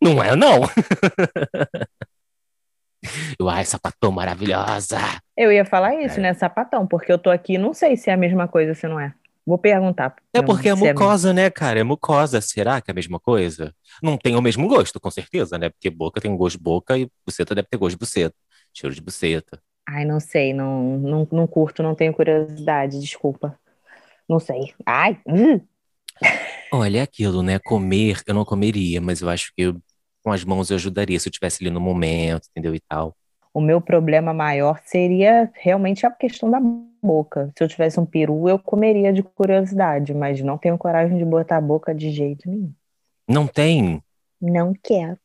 não é não. eu, ai, sapatão maravilhosa. Eu ia falar isso, é. né? Sapatão, porque eu tô aqui, não sei se é a mesma coisa, se não é. Vou perguntar. É porque é mucosa, é né, cara? É mucosa. Será que é a mesma coisa? Não tem o mesmo gosto, com certeza, né? Porque boca tem gosto de boca e buceta deve ter gosto de buceta. Cheiro de buceta. Ai, não sei, não, não, não curto, não tenho curiosidade, desculpa. Não sei. Ai, hum. Olha, é aquilo, né? Comer, eu não comeria, mas eu acho que eu, com as mãos eu ajudaria se eu estivesse ali no momento, entendeu? E tal. O meu problema maior seria realmente a questão da boca. Se eu tivesse um peru, eu comeria de curiosidade, mas não tenho coragem de botar a boca de jeito nenhum. Não tem? Não quero.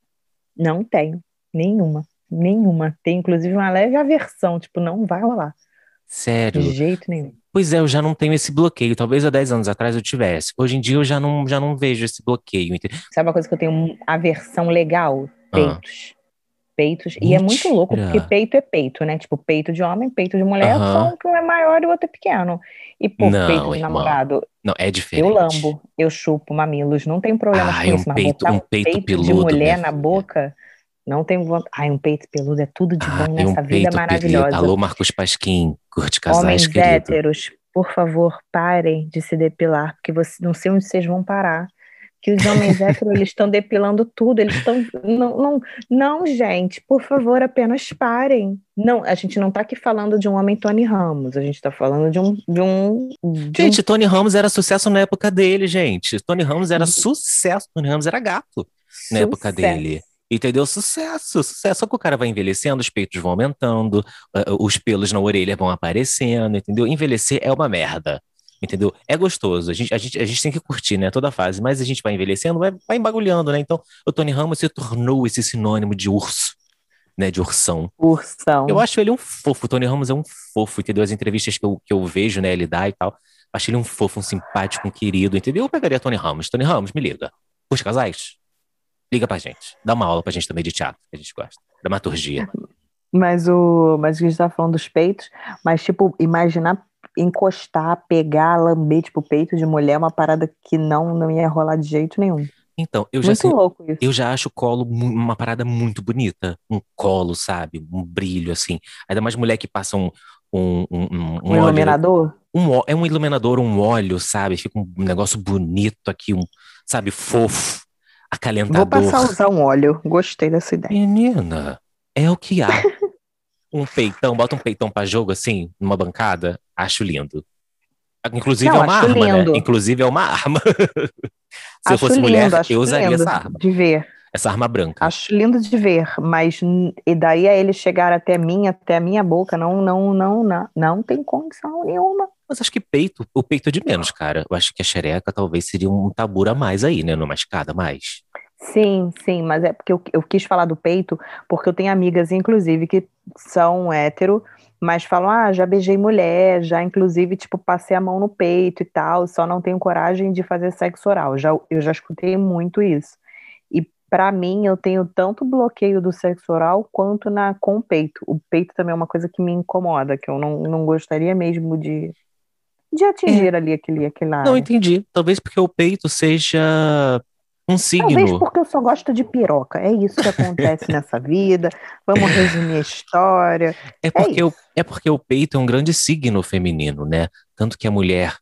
Não tenho. Nenhuma. Nenhuma. Tem inclusive uma leve aversão, tipo, não vai rolar. Sério? De jeito nenhum. Pois é, eu já não tenho esse bloqueio. Talvez há 10 anos atrás eu tivesse. Hoje em dia eu já não, já não vejo esse bloqueio. Sabe uma coisa que eu tenho aversão legal? Ah. Peitos. Ah. Peitos. Mentira. E é muito louco, porque peito é peito, né? Tipo, peito de homem, peito de mulher, só um que um é maior e o outro é pequeno. E, pô, não, peito de irmão. namorado. Não, é diferente. Eu lambo, eu chupo mamilos, não tem problema Ai, com isso. Um peito, um peito, peito de mulher na boca. Não tenho vontade. Ai, um peito peludo é tudo de bom nessa um vida maravilhosa. Peludo. Alô, Marcos Pasquim, curte casais, Homens querido. héteros, por favor, parem de se depilar, porque você, não sei onde vocês vão parar. que os homens héteros eles estão depilando tudo, eles estão não, não, não, gente, por favor, apenas parem. Não, a gente não está aqui falando de um homem Tony Ramos, a gente está falando de um, de um de Gente, um... Tony Ramos era sucesso na época dele, gente. Tony Ramos era sucesso, Tony Ramos era gato na época dele. Entendeu? Sucesso, sucesso. Só que o cara vai envelhecendo, os peitos vão aumentando, os pelos na orelha vão aparecendo, entendeu? Envelhecer é uma merda entendeu? É gostoso, a gente, a gente, a gente tem que curtir, né, toda fase, mas a gente vai envelhecendo, vai, vai embagulhando, né? Então, o Tony Ramos se tornou esse sinônimo de urso, né, de ursão. Ursão. Eu acho ele um fofo, o Tony Ramos é um fofo, entendeu? As entrevistas que eu, que eu vejo, né, ele dá e tal, acho ele um fofo, um simpático, um querido, entendeu? Eu pegaria Tony Ramos. Tony Ramos, me liga. Curte casais? Liga pra gente. Dá uma aula pra gente também de teatro, que a gente gosta. Dramaturgia. Mas o. Mas a gente tá falando dos peitos, mas, tipo, imaginar encostar, pegar, lamber, tipo, peito de mulher é uma parada que não, não ia rolar de jeito nenhum. Então, eu já, muito louco isso. eu já acho o colo uma parada muito bonita. Um colo, sabe? Um brilho, assim. Ainda mais mulher que passa um. Um, um, um, um iluminador? Um, é um iluminador, um óleo, sabe? Fica um negócio bonito aqui, um, sabe, fofo, acalentador. Vou passar a usar um óleo. Gostei dessa ideia. Menina, é o que há. um peitão, bota um peitão pra jogo assim, numa bancada, acho lindo. Inclusive Não, é uma arma, né? lindo. né? Inclusive é uma arma. Se acho eu fosse lindo, mulher, eu usaria essa arma. De ver. Essa arma branca. Acho lindo de ver, mas e daí a ele chegar até mim, até a minha boca, não, não, não, não, não tem condição nenhuma. Mas acho que peito, o peito é de menos, cara. Eu acho que a xereca talvez seria um tabura a mais aí, né? Numa escada mais. Sim, sim, mas é porque eu, eu quis falar do peito, porque eu tenho amigas, inclusive, que são hétero, mas falam, ah, já beijei mulher, já inclusive, tipo, passei a mão no peito e tal, só não tenho coragem de fazer sexo oral. Já, eu já escutei muito isso. E para mim, eu tenho tanto bloqueio do sexo oral quanto na com o peito. O peito também é uma coisa que me incomoda, que eu não, não gostaria mesmo de, de atingir é. ali aquele, aquele Não, entendi. Talvez porque o peito seja um signo. Talvez porque eu só gosto de piroca. É isso que acontece nessa vida. Vamos resumir a história. É porque, é, o, é porque o peito é um grande signo feminino, né? Tanto que a mulher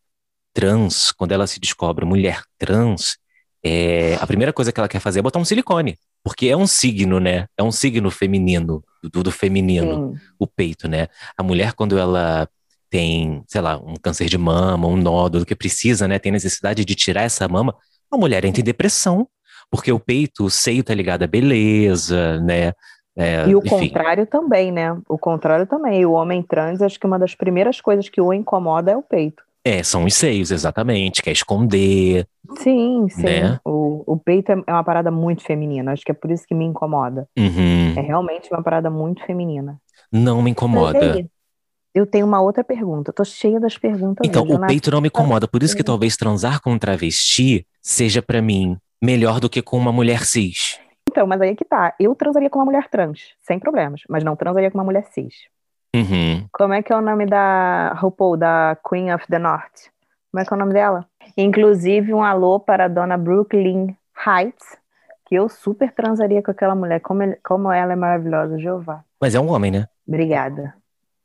trans, quando ela se descobre mulher trans, é, a primeira coisa que ela quer fazer é botar um silicone. Porque é um signo, né? É um signo feminino, do, do feminino, Sim. o peito, né? A mulher, quando ela tem, sei lá, um câncer de mama, um nódulo que precisa, né? Tem necessidade de tirar essa mama, a mulher entra em depressão, porque o peito, o seio tá ligado à beleza, né? É, e o enfim. contrário também, né? O contrário também. O homem trans, acho que uma das primeiras coisas que o incomoda é o peito. É, são os seios, exatamente, quer esconder. Sim, sim. Né? O, o peito é, é uma parada muito feminina, acho que é por isso que me incomoda. Uhum. É realmente uma parada muito feminina. Não me incomoda. Eu tenho uma outra pergunta. tô cheia das perguntas. Então, o peito não me incomoda. Por isso que talvez transar com um travesti seja para mim melhor do que com uma mulher cis. Então, mas aí é que tá. Eu transaria com uma mulher trans, sem problemas, mas não transaria com uma mulher cis. Uhum. Como é que é o nome da RuPaul, da Queen of the North? Como é que é o nome dela? Inclusive, um alô para a dona Brooklyn Heights, que eu super transaria com aquela mulher. Como, ele, como ela é maravilhosa, Jeová. Mas é um homem, né? Obrigada.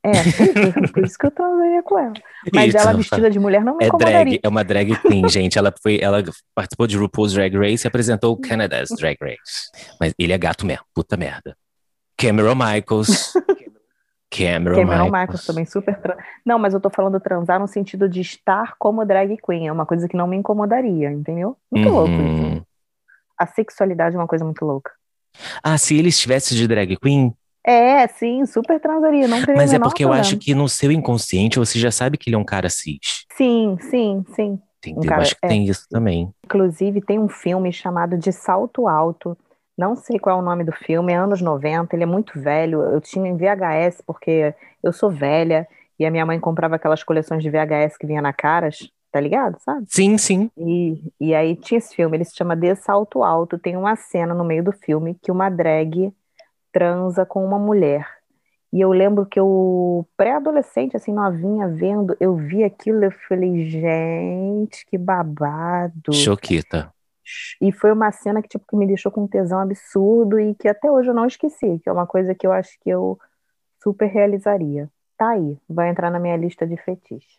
É, por isso que eu transaria com ela. Mas isso, ela vestida de mulher não me é drag, é uma drag queen, gente. Ela foi, ela participou de RuPaul's Drag Race e apresentou o Canada's Drag Race. Mas ele é gato mesmo, puta merda. Cameron Michaels. Cameron, Cameron Michaels. Michaels também super trans... Não, mas eu tô falando transar no sentido de estar como drag queen, é uma coisa que não me incomodaria, entendeu? Muito uhum. louco isso. A sexualidade é uma coisa muito louca. Ah, se ele estivesse de drag queen, é, sim, super transaria, não Mas é porque eu acho que no seu inconsciente você já sabe que ele é um cara cis. Sim, sim, sim. Entendeu? Um cara, acho que é. tem isso também. Inclusive, tem um filme chamado De Salto Alto. Não sei qual é o nome do filme, é anos 90, ele é muito velho. Eu tinha em VHS, porque eu sou velha, e a minha mãe comprava aquelas coleções de VHS que vinha na Caras, tá ligado, sabe? Sim, sim. E, e aí tinha esse filme, ele se chama De Salto Alto. Tem uma cena no meio do filme que uma drag transa com uma mulher. E eu lembro que eu, pré-adolescente, assim, novinha, vendo, eu vi aquilo e eu falei, gente, que babado. Choquita. E foi uma cena que, tipo, que me deixou com um tesão absurdo e que até hoje eu não esqueci, que é uma coisa que eu acho que eu super realizaria. Tá aí, vai entrar na minha lista de fetiches.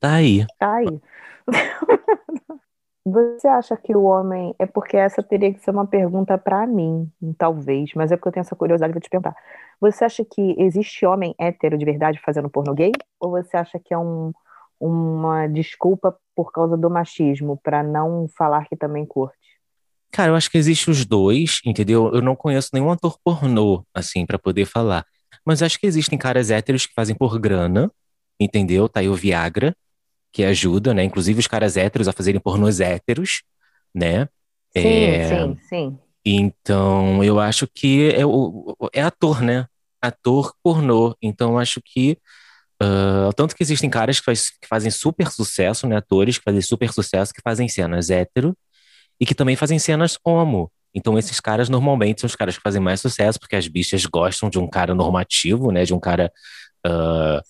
Tá aí. Tá aí. Você acha que o homem. É porque essa teria que ser uma pergunta para mim, talvez, mas é porque eu tenho essa curiosidade de te perguntar. Você acha que existe homem hétero de verdade fazendo porno gay? Ou você acha que é um, uma desculpa por causa do machismo, para não falar que também curte? Cara, eu acho que existe os dois, entendeu? Eu não conheço nenhum ator pornô, assim, para poder falar. Mas acho que existem caras héteros que fazem por grana, entendeu? Tá aí o Viagra, que ajuda, né? Inclusive os caras héteros a fazerem pornôs héteros, né? Sim, é... sim, sim. Então, eu acho que é, o, é ator, né? Ator pornô. Então, acho que. Uh, tanto que existem caras que, faz, que, fazem super sucesso, né? Atores que fazem super sucesso, que fazem cenas hétero e que também fazem cenas homo. Então, esses caras normalmente são os caras que fazem mais sucesso, porque as bichas gostam de um cara normativo, né? De um cara uh,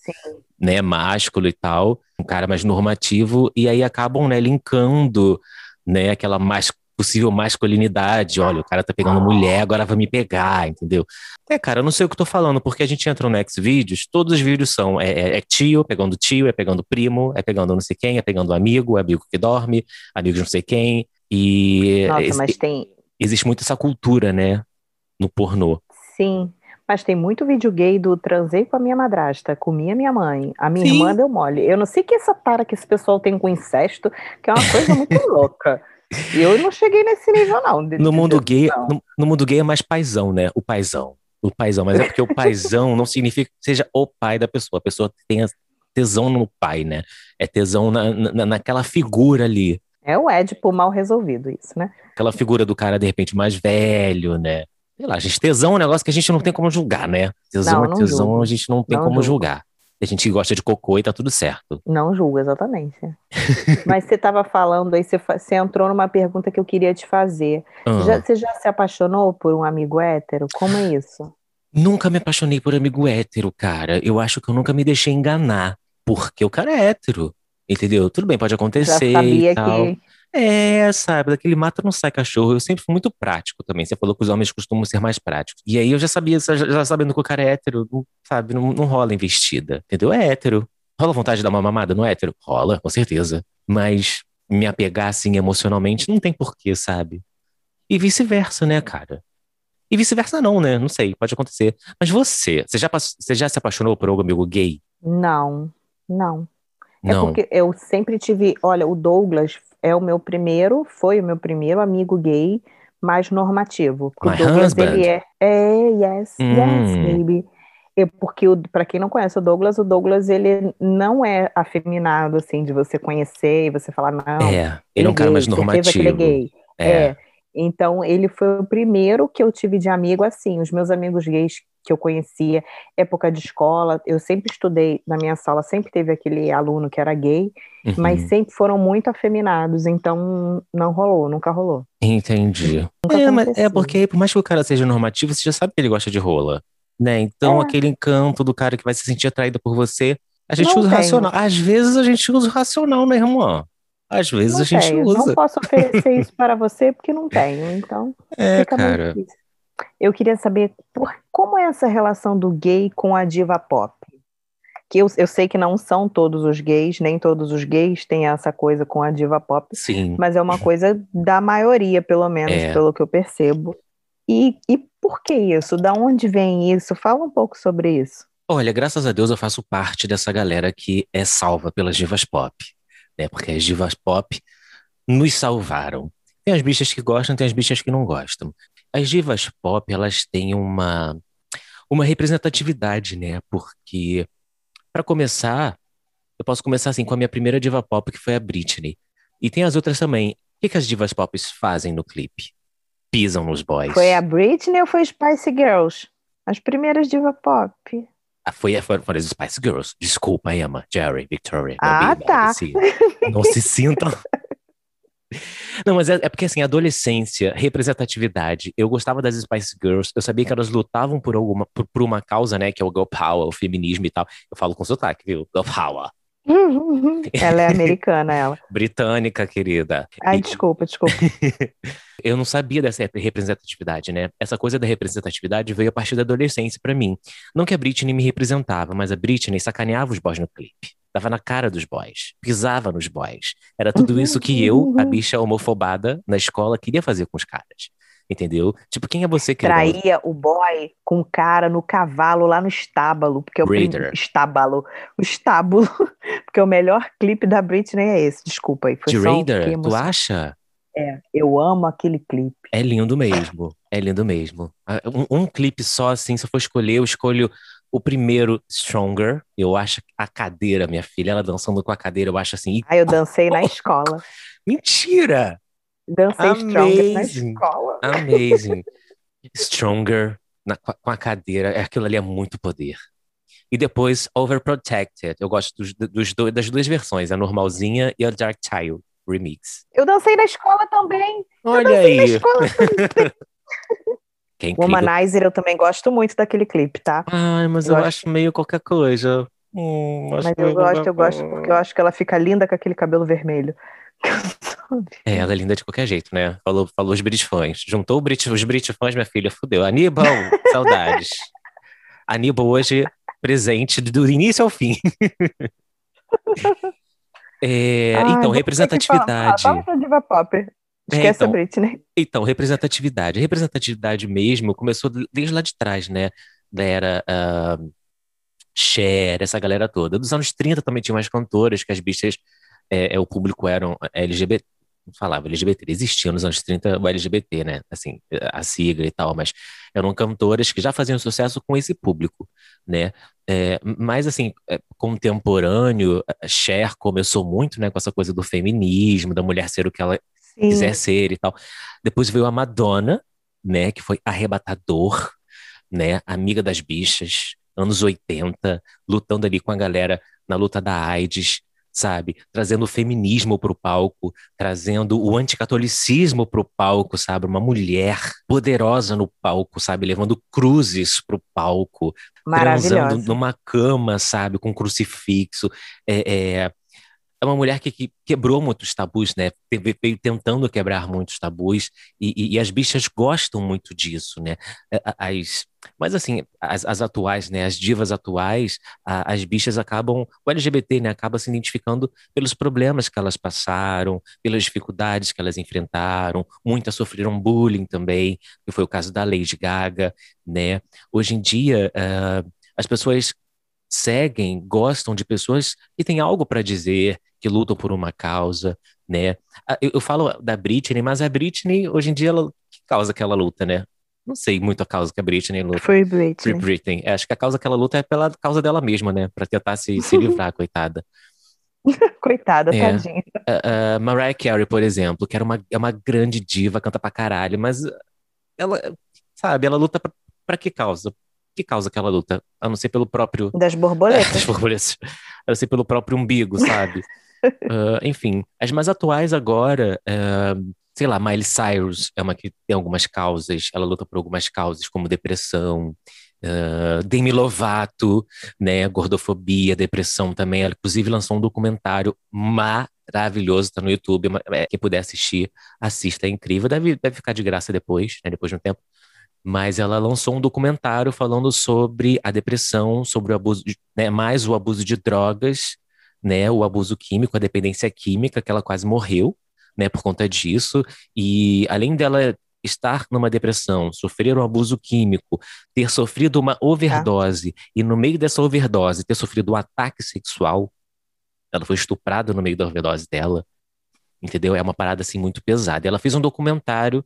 né, másculo e tal, um cara mais normativo, e aí acabam, né, linkando, né, aquela mais possível masculinidade, olha, o cara tá pegando mulher, agora vai me pegar, entendeu? É, cara, eu não sei o que eu tô falando, porque a gente entra no Next Vídeos, todos os vídeos são, é, é, é, tio, pegando tio, é pegando primo, é pegando não sei quem, é pegando amigo, é amigo que dorme, amigo de não sei quem, e... Nossa, mas tem... Existe muito essa cultura, né, no pornô. Sim, mas tem muito vídeo gay do transei com a minha madrasta, comi a minha mãe, a minha Sim. irmã deu mole. Eu não sei que essa tara que esse pessoal tem com incesto, que é uma coisa muito louca. E eu não cheguei nesse nível, não. No, mundo gay, no, no, mundo gay é mais paizão, né? O paizão. O paizão. Mas é porque o paizão não significa que seja o pai da pessoa. A pessoa tem tesão no pai, né? É tesão na, na, naquela figura ali. É o Édipo mal resolvido, isso, né? Aquela figura do cara, de repente, mais velho, né? Sei lá, gente, tesão é um negócio que a gente não tem como julgar, né? Tesão não, é tesão, julgo. a gente não tem não como julgo. julgar. A gente gosta de cocô e tá tudo certo. Não julgo, exatamente. Mas você estava falando aí, você, você, entrou numa pergunta que eu queria te fazer. Uhum. Já, você já se apaixonou por um amigo hétero? Como é isso? Nunca me apaixonei por amigo hétero, cara. Eu acho que eu nunca me deixei enganar. Porque o cara é hétero. Entendeu? Tudo bem, pode acontecer. Já sabia que é, sabe, daquele mata não sai cachorro. Eu sempre fui muito prático também. Você falou que os homens costumam ser mais práticos. E aí eu já sabia, já, sabendo que o cara é hétero, não, sabe, não, não rola investida. Entendeu? É hétero. Rola vontade de dar uma mamada no hétero? Rola, com certeza. Mas me apegar assim emocionalmente não tem porquê, sabe? E vice-versa, né, cara? E vice-versa não, né? Não sei, pode acontecer. Mas você, você já, você já se apaixonou por algum amigo gay? Não, não. É não. porque eu sempre tive, olha, o Douglas é o meu primeiro, foi o meu primeiro amigo gay mais normativo. My o Douglas, husband. ele é, é, yes, hum. yes, baby. É porque, para quem não conhece o Douglas, o Douglas, ele não é afeminado, assim, de você conhecer e você falar, não. É, ele é um cara mais normativo. Que ele é gay. É. é. Então, ele foi o primeiro que eu tive de amigo assim. Os meus amigos gays que eu conhecia, época de escola, eu sempre estudei na minha sala, sempre teve aquele aluno que era gay, uhum. mas sempre foram muito afeminados, então não rolou, nunca rolou. Entendi. Nunca é, mas é porque por mais que o cara seja normativo, você já sabe que ele gosta de rola, né? Então é. aquele encanto do cara que vai se sentir atraído por você, a gente não usa tenho. racional. Às vezes a gente usa o racional, né, irmã? Às vezes não a gente tenho. usa. Não posso oferecer isso para você porque não tenho, então. É, cara. Eu queria saber por, como é essa relação do gay com a diva pop. Que eu, eu sei que não são todos os gays, nem todos os gays têm essa coisa com a diva pop. Sim. Mas é uma coisa da maioria, pelo menos, é. pelo que eu percebo. E, e por que isso? Da onde vem isso? Fala um pouco sobre isso. Olha, graças a Deus eu faço parte dessa galera que é salva pelas divas pop. Né? Porque as divas pop nos salvaram. Tem as bichas que gostam, tem as bichas que não gostam. As divas pop, elas têm uma, uma representatividade, né? Porque, para começar, eu posso começar assim com a minha primeira diva pop, que foi a Britney. E tem as outras também. O que, que as divas pop fazem no clipe? Pisam nos boys. Foi a Britney ou foi Spice Girls? As primeiras divas pop. Ah, foi, foram as Spice Girls. Desculpa, Emma, Jerry, Victoria. Ah, tá. Não se sintam Não, mas é, é, porque assim, adolescência, representatividade. Eu gostava das Spice Girls, eu sabia que elas lutavam por alguma, por, por uma causa, né? Que é o Girl Power, o feminismo e tal. Eu falo com sotaque, viu? Girl Power. ela é americana, ela. Britânica, querida. Ai, e... desculpa, desculpa. eu não sabia dessa representatividade, né? Essa coisa da representatividade veio a partir da adolescência para mim. Não que a Britney me representava, mas a Britney sacaneava os boys no clipe. Dava na cara dos boys, pisava nos boys. Era tudo isso que eu, a bicha homofobada na escola, queria fazer com os caras. Entendeu? Tipo, quem é você que traía o boy com o cara no cavalo lá no estábulo, porque é o Raider. estábulo, o estábulo, porque o melhor clipe da Britney é esse. Desculpa aí, foi De só Raider, tu acha? É, eu amo aquele clipe. É lindo mesmo, é lindo mesmo. Ah, um, um clipe só, assim, se eu for escolher, eu escolho o primeiro, Stronger. Eu acho a cadeira, minha filha, ela dançando com a cadeira, eu acho assim. Ah, eu dancei na escola. Mentira! Dancei Amazing. Stronger na escola. Amazing. Stronger na, com a cadeira, é, aquilo ali é muito poder. E depois Overprotected. Eu gosto dos, dos, das duas versões, a normalzinha e a Dark Child Remix. Eu dancei na escola também. Olha aí. Que é Womanizer, eu também gosto muito daquele clipe, tá? Ai, mas eu, eu acho... acho meio qualquer coisa. Hum, mas eu gosto, eu gosto porque eu acho que ela fica linda com aquele cabelo vermelho. É, ela é linda de qualquer jeito, né? Falou, falou os Brit fãs. Juntou o Brit, os Brit fãs, minha filha, fudeu. Aníbal, saudades. Aníbal hoje presente do início ao fim. é, Ai, então, representatividade. Vamos pra diva pop. Esquece é, então, a Britney. Então, representatividade. Representatividade mesmo começou desde lá de trás, né? Da era uh, Cher, essa galera toda. Dos anos 30 também tinha umas cantoras que as bichas, é, é o público eram LGBT, não falava LGBT, existia nos anos 30 o LGBT, né? Assim, a sigla e tal, mas eram cantoras que já faziam sucesso com esse público, né? É, mas, assim, é, contemporâneo, Cher começou muito, né, com essa coisa do feminismo, da mulher ser o que ela Sim. quiser ser e tal. Depois veio a Madonna, né, que foi arrebatador, né, amiga das bichas, anos 80, lutando ali com a galera na luta da AIDS, sabe? Trazendo o feminismo para o palco, trazendo o anticatolicismo para o palco, sabe? Uma mulher poderosa no palco, sabe? Levando cruzes para o palco, transando numa cama, sabe? Com crucifixo. É, é, é uma mulher que, que, quebrou muitos tabus, né? Veio tentando quebrar muitos tabus e, e, e, as bichas gostam muito disso, né? As, mas assim, as, as atuais, né? As divas atuais, a, as bichas acabam, o LGBT, né? Acaba se identificando pelos problemas que elas passaram, pelas dificuldades que elas enfrentaram. Muitas sofreram bullying também, que foi o caso da Lady Gaga, né? Hoje em dia, uh, as pessoas seguem, gostam de pessoas que têm algo para dizer, que lutam por uma causa, né? Ah, eu, eu, falo da Britney, mas a Britney, hoje em dia, ela, que causa que ela luta, né? Não sei muito a causa que a Britney luta. Free Britney. Free Britney. É, acho que a causa que ela luta é pela causa dela mesma, né? Para tentar se, se livrar, coitada. Coitada, é. tadinha. Uh, uh, Mariah Carey, por exemplo, que era uma, é uma grande diva, canta pra caralho, mas ela, sabe, ela luta pra, pra que causa? Que causa que ela luta? A não ser pelo próprio. Das borboletas. É, das borboletas. A não ser pelo próprio umbigo, sabe? uh, enfim, as mais atuais agora, uh, sei lá, Miley Cyrus é uma que tem algumas causas, ela luta por algumas causas, como depressão. Uh, Demi Lovato, né, gordofobia, depressão também. Ela, inclusive, lançou um documentário maravilhoso, tá no YouTube. É, quem puder assistir, assista, é incrível. Deve, deve ficar de graça depois, né, depois de um tempo mas ela lançou um documentário falando sobre a depressão, sobre o abuso, de, né, mais o abuso de drogas, né, o abuso químico, a dependência química, que ela quase morreu, né, por conta disso, e além dela estar numa depressão, sofrer um abuso químico, ter sofrido uma overdose, ah. e no meio dessa overdose ter sofrido um ataque sexual, ela foi estuprada no meio da overdose dela, entendeu? É uma parada, assim, muito pesada. Ela fez um documentário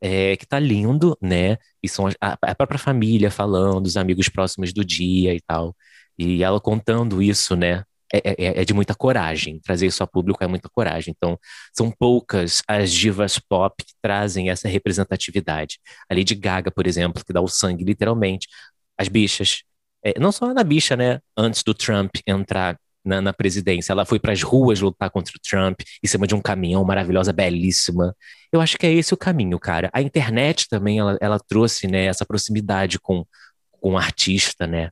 é, que tá lindo, né? E são a, a, própria família falando, os amigos próximos do dia e tal. E ela contando isso, né? É, é, é, de muita coragem. Trazer isso a público é muita coragem. Então, são poucas as divas pop que trazem essa representatividade. A Lady Gaga, por exemplo, que dá o sangue, literalmente. As bichas. É, não só na bicha, né? Antes do Trump entrar na, na presidência. Ela foi para as ruas lutar contra o Trump em cima de um caminhão maravilhosa, belíssima. Eu acho que é esse o caminho, cara. A internet também ela, ela trouxe né, essa proximidade com, com o artista, né?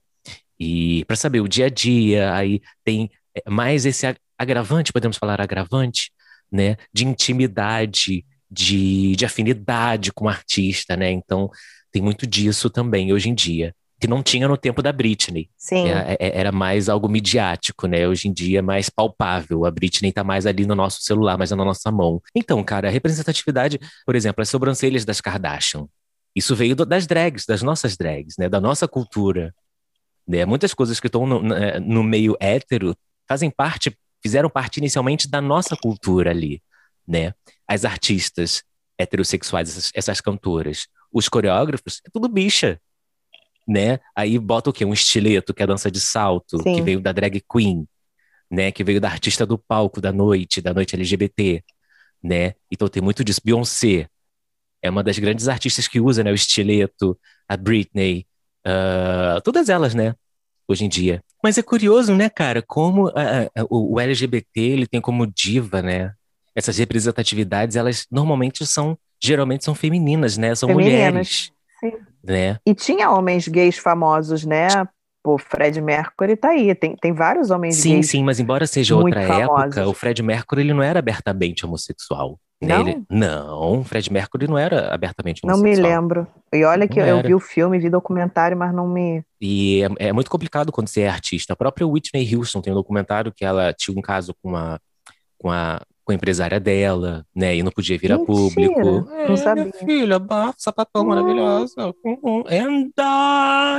E para saber o dia a dia, aí tem é, mais esse agravante, podemos falar agravante, né? De intimidade, de, de afinidade com o artista, né? Então tem muito disso também hoje em dia que não tinha no tempo da Britney. Sim. Era, é, é, era, mais algo midiático, né? Hoje em dia é mais palpável. A Britney tá mais ali no nosso celular, mais na nossa mão. Então, cara, a representatividade, por exemplo, as sobrancelhas das Kardashian. Isso veio do, das drags, das nossas drags, né? Da nossa cultura. Né? Muitas coisas que estão no, no meio hétero fazem parte, fizeram parte inicialmente da nossa cultura ali, né? As artistas heterossexuais, essas, essas cantoras, os coreógrafos, é tudo bicha, né? Aí bota o quê? Um estileto, que é a dança de salto, Sim. que veio da drag queen, né? Que veio da artista do palco da noite, da noite LGBT, né? Então tem muito disso. Beyoncé é uma das grandes artistas que usa, né? O estileto, a Britney, uh, todas elas, né? Hoje em dia. Mas é curioso, né, cara, como uh, o, o LGBT ele tem como diva, né? Essas representatividades, elas normalmente são, geralmente são femininas, né? São femininas. mulheres. Sim. Né? E tinha homens gays famosos, né? Pô, Fred Mercury tá aí, tem, tem vários homens sim, gays. Sim, sim, mas embora seja outra famosos. época, o Fred Mercury ele não era abertamente homossexual. Né? Não? Ele, não, Fred Mercury não era abertamente homossexual. Não me lembro. E olha que eu, vi o filme, vi documentário, mas não me. E é, é, muito complicado quando você é artista. A própria Whitney Houston tem um documentário que ela tinha um caso com a, com a com a empresária dela, né? E não podia vir Mentira, a público. É, não sabia. Minha filha, bafo, sapatão hum. maravilhosa. Uhum.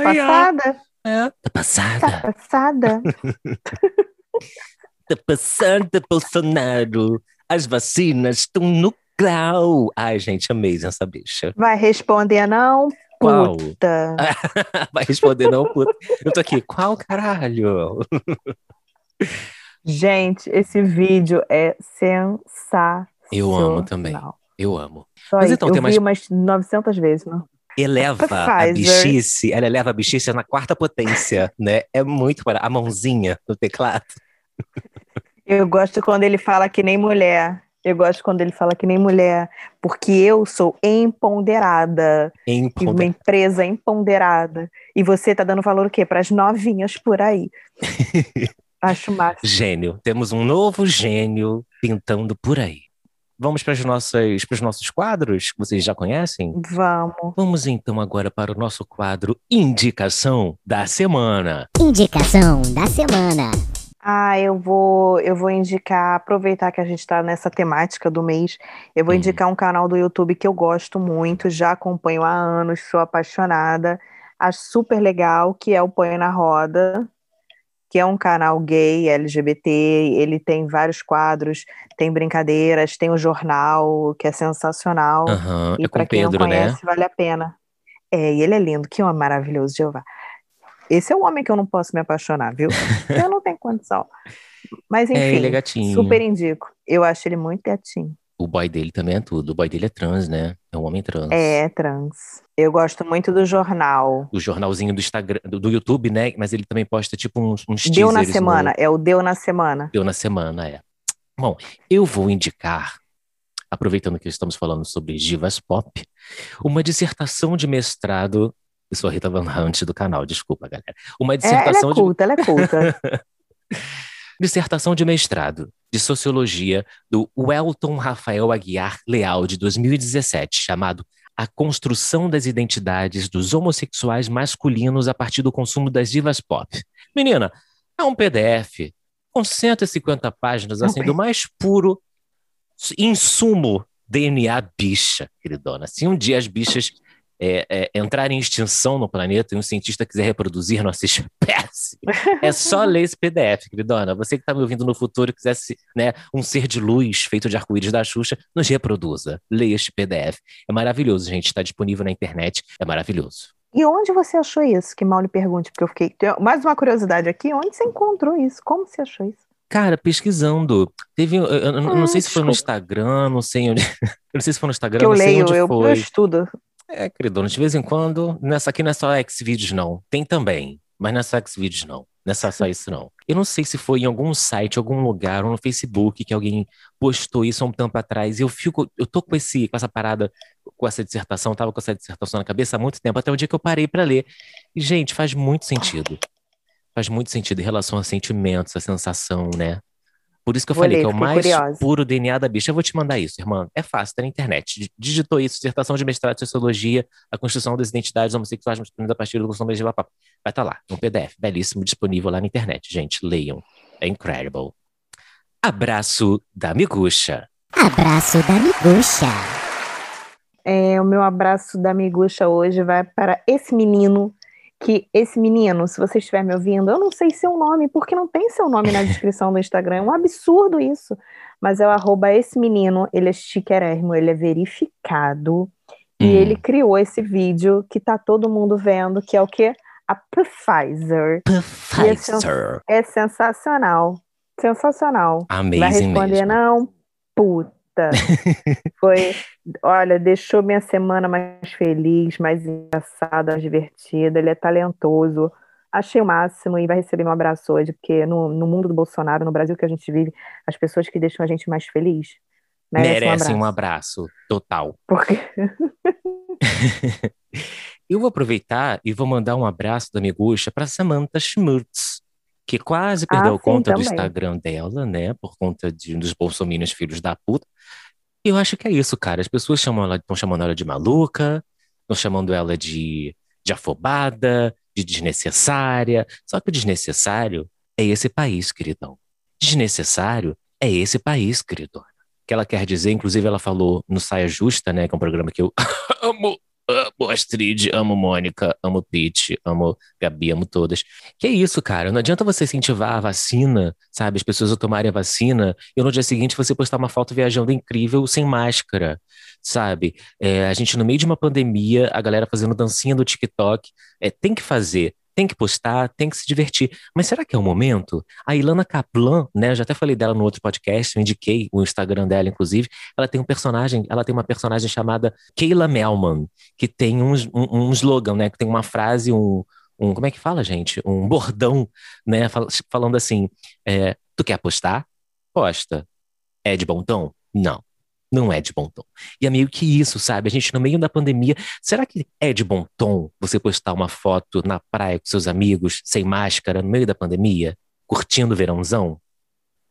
Passada. É, tá passada. Tá passada. tá passada, Bolsonaro. As vacinas estão no grau. Ai, gente, amei essa bicha. Vai responder não, puta. Vai responder não, puta. Eu tô aqui, qual caralho? Gente, esse vídeo é sensacional. Eu amo também. Eu amo. Só Mas então, eu tem vi mais... umas 900 vezes, não? Eleva a bichice, ela eleva a bichice na quarta potência, né? É muito para a mãozinha no teclado. Eu gosto quando ele fala que nem mulher. Eu gosto quando ele fala que nem mulher, porque eu sou empoderada. Empoder... Uma empresa empoderada. E você tá dando valor o quê? Para as novinhas por aí. Acho massa. Gênio. Temos um novo gênio pintando por aí. Vamos para, as nossas, para os nossos quadros, que vocês já conhecem? Vamos. Vamos então agora para o nosso quadro Indicação da Semana. Indicação da Semana. Ah, eu vou, eu vou indicar, aproveitar que a gente está nessa temática do mês, eu vou hum. indicar um canal do YouTube que eu gosto muito, já acompanho há anos, sou apaixonada, acho super legal, que é o Põe na Roda que é um canal gay, LGBT, ele tem vários quadros, tem brincadeiras, tem o jornal, que é sensacional. Uhum, e é para quem Pedro, não conhece, né? vale a pena. É, e ele é lindo, que homem maravilhoso, Jeová. Esse é o homem que eu não posso me apaixonar, viu? eu não tenho condição. Mas enfim, é, ele é gatinho. super indico. Eu acho ele muito gatinho. O boy dele também é tudo. O boy dele é trans, né? É um homem trans. É, trans. Eu gosto muito do jornal. O jornalzinho do Instagram, do, do YouTube, né? Mas ele também posta tipo uns, uns Deu na semana, no... é o Deu na semana. Deu na semana, é. Bom, eu vou indicar, aproveitando que estamos falando sobre divas pop, uma dissertação de mestrado. Eu sou a Rita Van Hunt do canal, desculpa, galera. Uma dissertação é, ela é culta, de... ela é culta. dissertação de mestrado de Sociologia do Welton Rafael Aguiar Leal, de 2017, chamado A Construção das Identidades dos Homossexuais Masculinos a partir do consumo das divas pop. Menina, é um PDF com 150 páginas, assim, do mais puro insumo DNA bicha, queridona. Se um dia as bichas é, é, entrar em extinção no planeta e um cientista quiser reproduzir nossa espécie, é só ler esse PDF, queridona. Você que está me ouvindo no futuro e quisesse né, um ser de luz feito de arco-íris da Xuxa, nos reproduza. Leia este PDF. É maravilhoso, gente. Está disponível na internet. É maravilhoso. E onde você achou isso? Que mal lhe pergunte, porque eu fiquei. Mais uma curiosidade aqui: onde você encontrou isso? Como você achou isso? Cara, pesquisando. Teve. Eu, eu, eu não sei se foi no Instagram, não sei onde. eu não sei se foi no Instagram, que eu não sei leio, onde eu, foi. Eu estudo. É, queridona, de vez em quando, nessa aqui não é só Xvideos, não. Tem também, mas não é só Xvideos, não. Só isso, não. Eu não sei se foi em algum site, algum lugar, ou no Facebook, que alguém postou isso há um tempo atrás. E eu fico, eu tô com, esse, com essa parada, com essa dissertação, tava com essa dissertação na cabeça há muito tempo, até o dia que eu parei para ler. E, gente, faz muito sentido. Faz muito sentido em relação a sentimentos, a sensação, né? Por isso que eu vou falei ler, que é o mais curiosa. puro DNA da bicha. Eu vou te mandar isso, irmã. É fácil, tá na internet. Digitou isso, dissertação de mestrado de sociologia, a construção das identidades homossexuais masculinas a partir do consumo de Vai estar tá lá, um PDF belíssimo, disponível lá na internet. Gente, leiam. É incredible. Abraço da Miguxa. Abraço da Miguxa. É, o meu abraço da Miguxa hoje vai para esse menino que esse menino, se você estiver me ouvindo, eu não sei seu nome, porque não tem seu nome na descrição do Instagram, é um absurdo isso. Mas é o arroba esse menino, ele é chiquérrimo, ele é verificado. Hum. E ele criou esse vídeo que tá todo mundo vendo, que é o quê? A Pfizer. Pfizer. É, é, sensacional. Sensacional. Amazing Vai responder mesmo. não? Puta. Foi, olha, deixou minha semana mais feliz, mais engraçada, mais divertida. Ele é talentoso. Achei o máximo e vai receber um abraço hoje, porque no, no mundo do Bolsonaro, no Brasil que a gente vive, as pessoas que deixam a gente mais feliz merecem, merecem um, abraço. um abraço total. Porque... Eu vou aproveitar e vou mandar um abraço da Miguxa para Samantha Schmutz, que quase perdeu ah, conta do Instagram dela, né? Por conta de, dos bolsominions filhos da puta. E eu acho que é isso, cara. As pessoas chamam ela, estão chamando ela de maluca, estão chamando ela de, de afobada, de desnecessária. Só que o desnecessário é esse país, queridão. Desnecessário é esse país, querido. Que ela quer dizer, inclusive ela falou no Saia Justa, né? Que é um programa que eu amo amo Astrid, amo Mônica, amo Pete, amo Gabi, amo todas. Que é isso, cara. Não adianta você incentivar a vacina, sabe? As pessoas a tomarem a vacina e no dia seguinte você postar uma foto viajando incrível sem máscara, sabe? É, a gente, no meio de uma pandemia, a galera fazendo dancinha do TikTok, é, tem que fazer tem que postar, tem que se divertir. Mas será que é o momento? A Ilana Kaplan, né? Eu já até falei dela no outro podcast, eu indiquei o Instagram dela, inclusive. Ela tem um personagem, ela tem uma personagem chamada Kayla Melman, que tem um, um, um slogan, né? Que tem uma frase, um, um. Como é que fala, gente? Um bordão, né? Falando assim: é, tu quer apostar? Posta. É de bom tom? Não não é de bom tom. E é meio que isso, sabe? A gente, no meio da pandemia, será que é de bom tom você postar uma foto na praia com seus amigos, sem máscara, no meio da pandemia, curtindo o verãozão?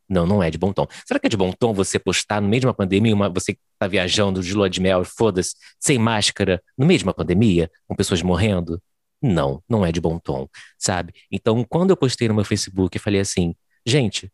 Não, não é de bom tom. Será que é de bom tom você postar no meio de uma pandemia, uma, você tá viajando de lua de mel, foda-se, sem máscara, no meio de uma pandemia, com pessoas morrendo? Não, não é de bom tom, sabe? Então, quando eu postei no meu Facebook, eu falei assim, gente,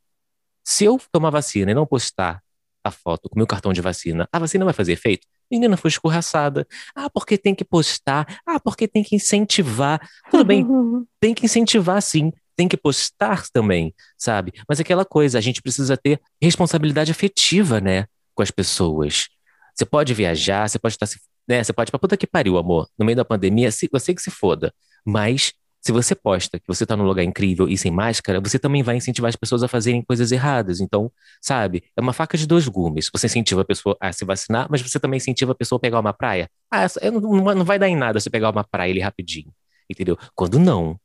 se eu tomar vacina e não postar a foto com meu cartão de vacina, a vacina vai fazer efeito? Menina foi escorraçada. Ah, porque tem que postar. Ah, porque tem que incentivar. Tudo bem, tem que incentivar sim. Tem que postar também, sabe? Mas aquela coisa, a gente precisa ter responsabilidade afetiva, né? Com as pessoas. Você pode viajar, você pode estar se. Né, você pode ir pra puta que pariu, amor. No meio da pandemia, se, eu sei que se foda. Mas se você posta que você está num lugar incrível e sem máscara, você também vai incentivar as pessoas a fazerem coisas erradas. Então, sabe, é uma faca de dois gumes. Você incentiva a pessoa a se vacinar, mas você também incentiva a pessoa a pegar uma praia. Ah, não, vai dar em nada você pegar uma praia ali rapidinho. Entendeu? Quando não.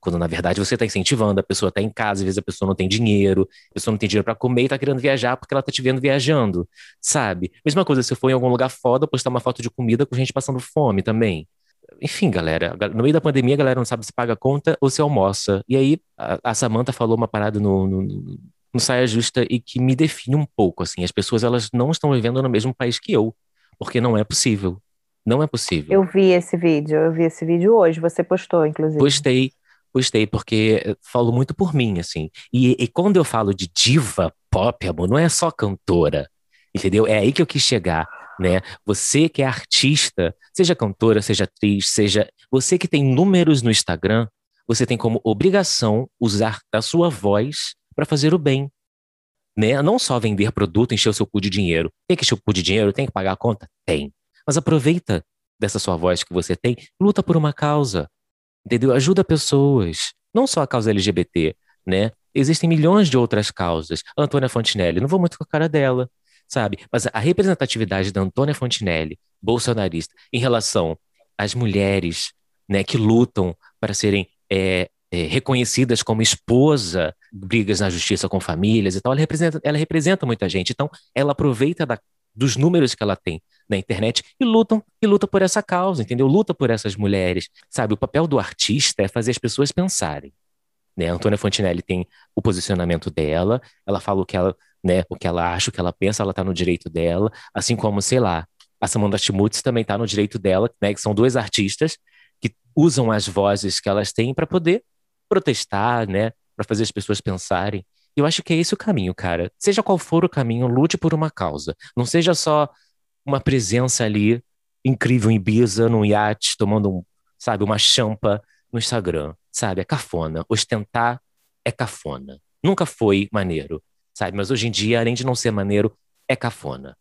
Quando na verdade você está incentivando, a pessoa está em casa, às vezes a pessoa não tem dinheiro, a pessoa não tem dinheiro para comer e está querendo viajar porque ela está te vendo viajando, sabe? Mesma coisa, se for em algum lugar foda, postar uma foto de comida com gente passando fome também enfim, galera, no meio da pandemia a galera não sabe se paga conta ou se almoça. E aí a, a Samantha falou uma parada no, no, no Saia Justa e que me define um pouco, assim, as pessoas elas não estão vivendo no mesmo país que eu, porque não é possível. Não é possível. Eu vi esse vídeo, eu vi esse vídeo hoje, você postou, inclusive. Postei, postei, porque falo muito por mim, assim. E, e quando eu falo de diva pop, amor, não é só cantora, entendeu? É aí que eu quis chegar né? Você que é artista, seja cantora, seja atriz, seja você que tem números no Instagram, você tem como obrigação usar a sua voz para fazer o bem. Né? Não só vender produto, encher o seu cu de dinheiro. Tem que encher o cu de dinheiro, tem que pagar a conta? Tem. Mas aproveita dessa sua voz que você tem, luta por uma causa. Entendeu? Ajuda pessoas. Não só a causa LGBT, né? Existem milhões de outras causas. Antônia Fontinelli, não vou muito com a cara dela, sabe? Mas a representatividade da Antônia Fontinelli, bolsonarista, em relação às mulheres né, que lutam para serem é, é, reconhecidas como esposa, brigas na justiça com famílias e tal, ela representa, ela representa muita gente. Então, ela aproveita da, dos números que ela tem na internet e lutam e luta por essa causa, entendeu? Luta por essas mulheres, sabe? O papel do artista é fazer as pessoas pensarem. Né? A Antônia Fontinelli tem o posicionamento dela, ela fala o que ela, né, o que ela acha, o que ela pensa, ela tá no direito dela, assim como, sei lá, a Samantha Schmutz também tá no direito dela, né, que são duas artistas que usam as vozes que elas têm para poder protestar, né, para fazer as pessoas pensarem. Eu acho que é esse o caminho, cara. Seja qual for o caminho, lute por uma causa. Não seja só uma presença ali incrível em Ibiza, num iate, tomando um, sabe, uma champa no Instagram, sabe? É cafona. Ostentar é cafona. Nunca foi maneiro, sabe? Mas hoje em dia, além de não ser maneiro, é cafona.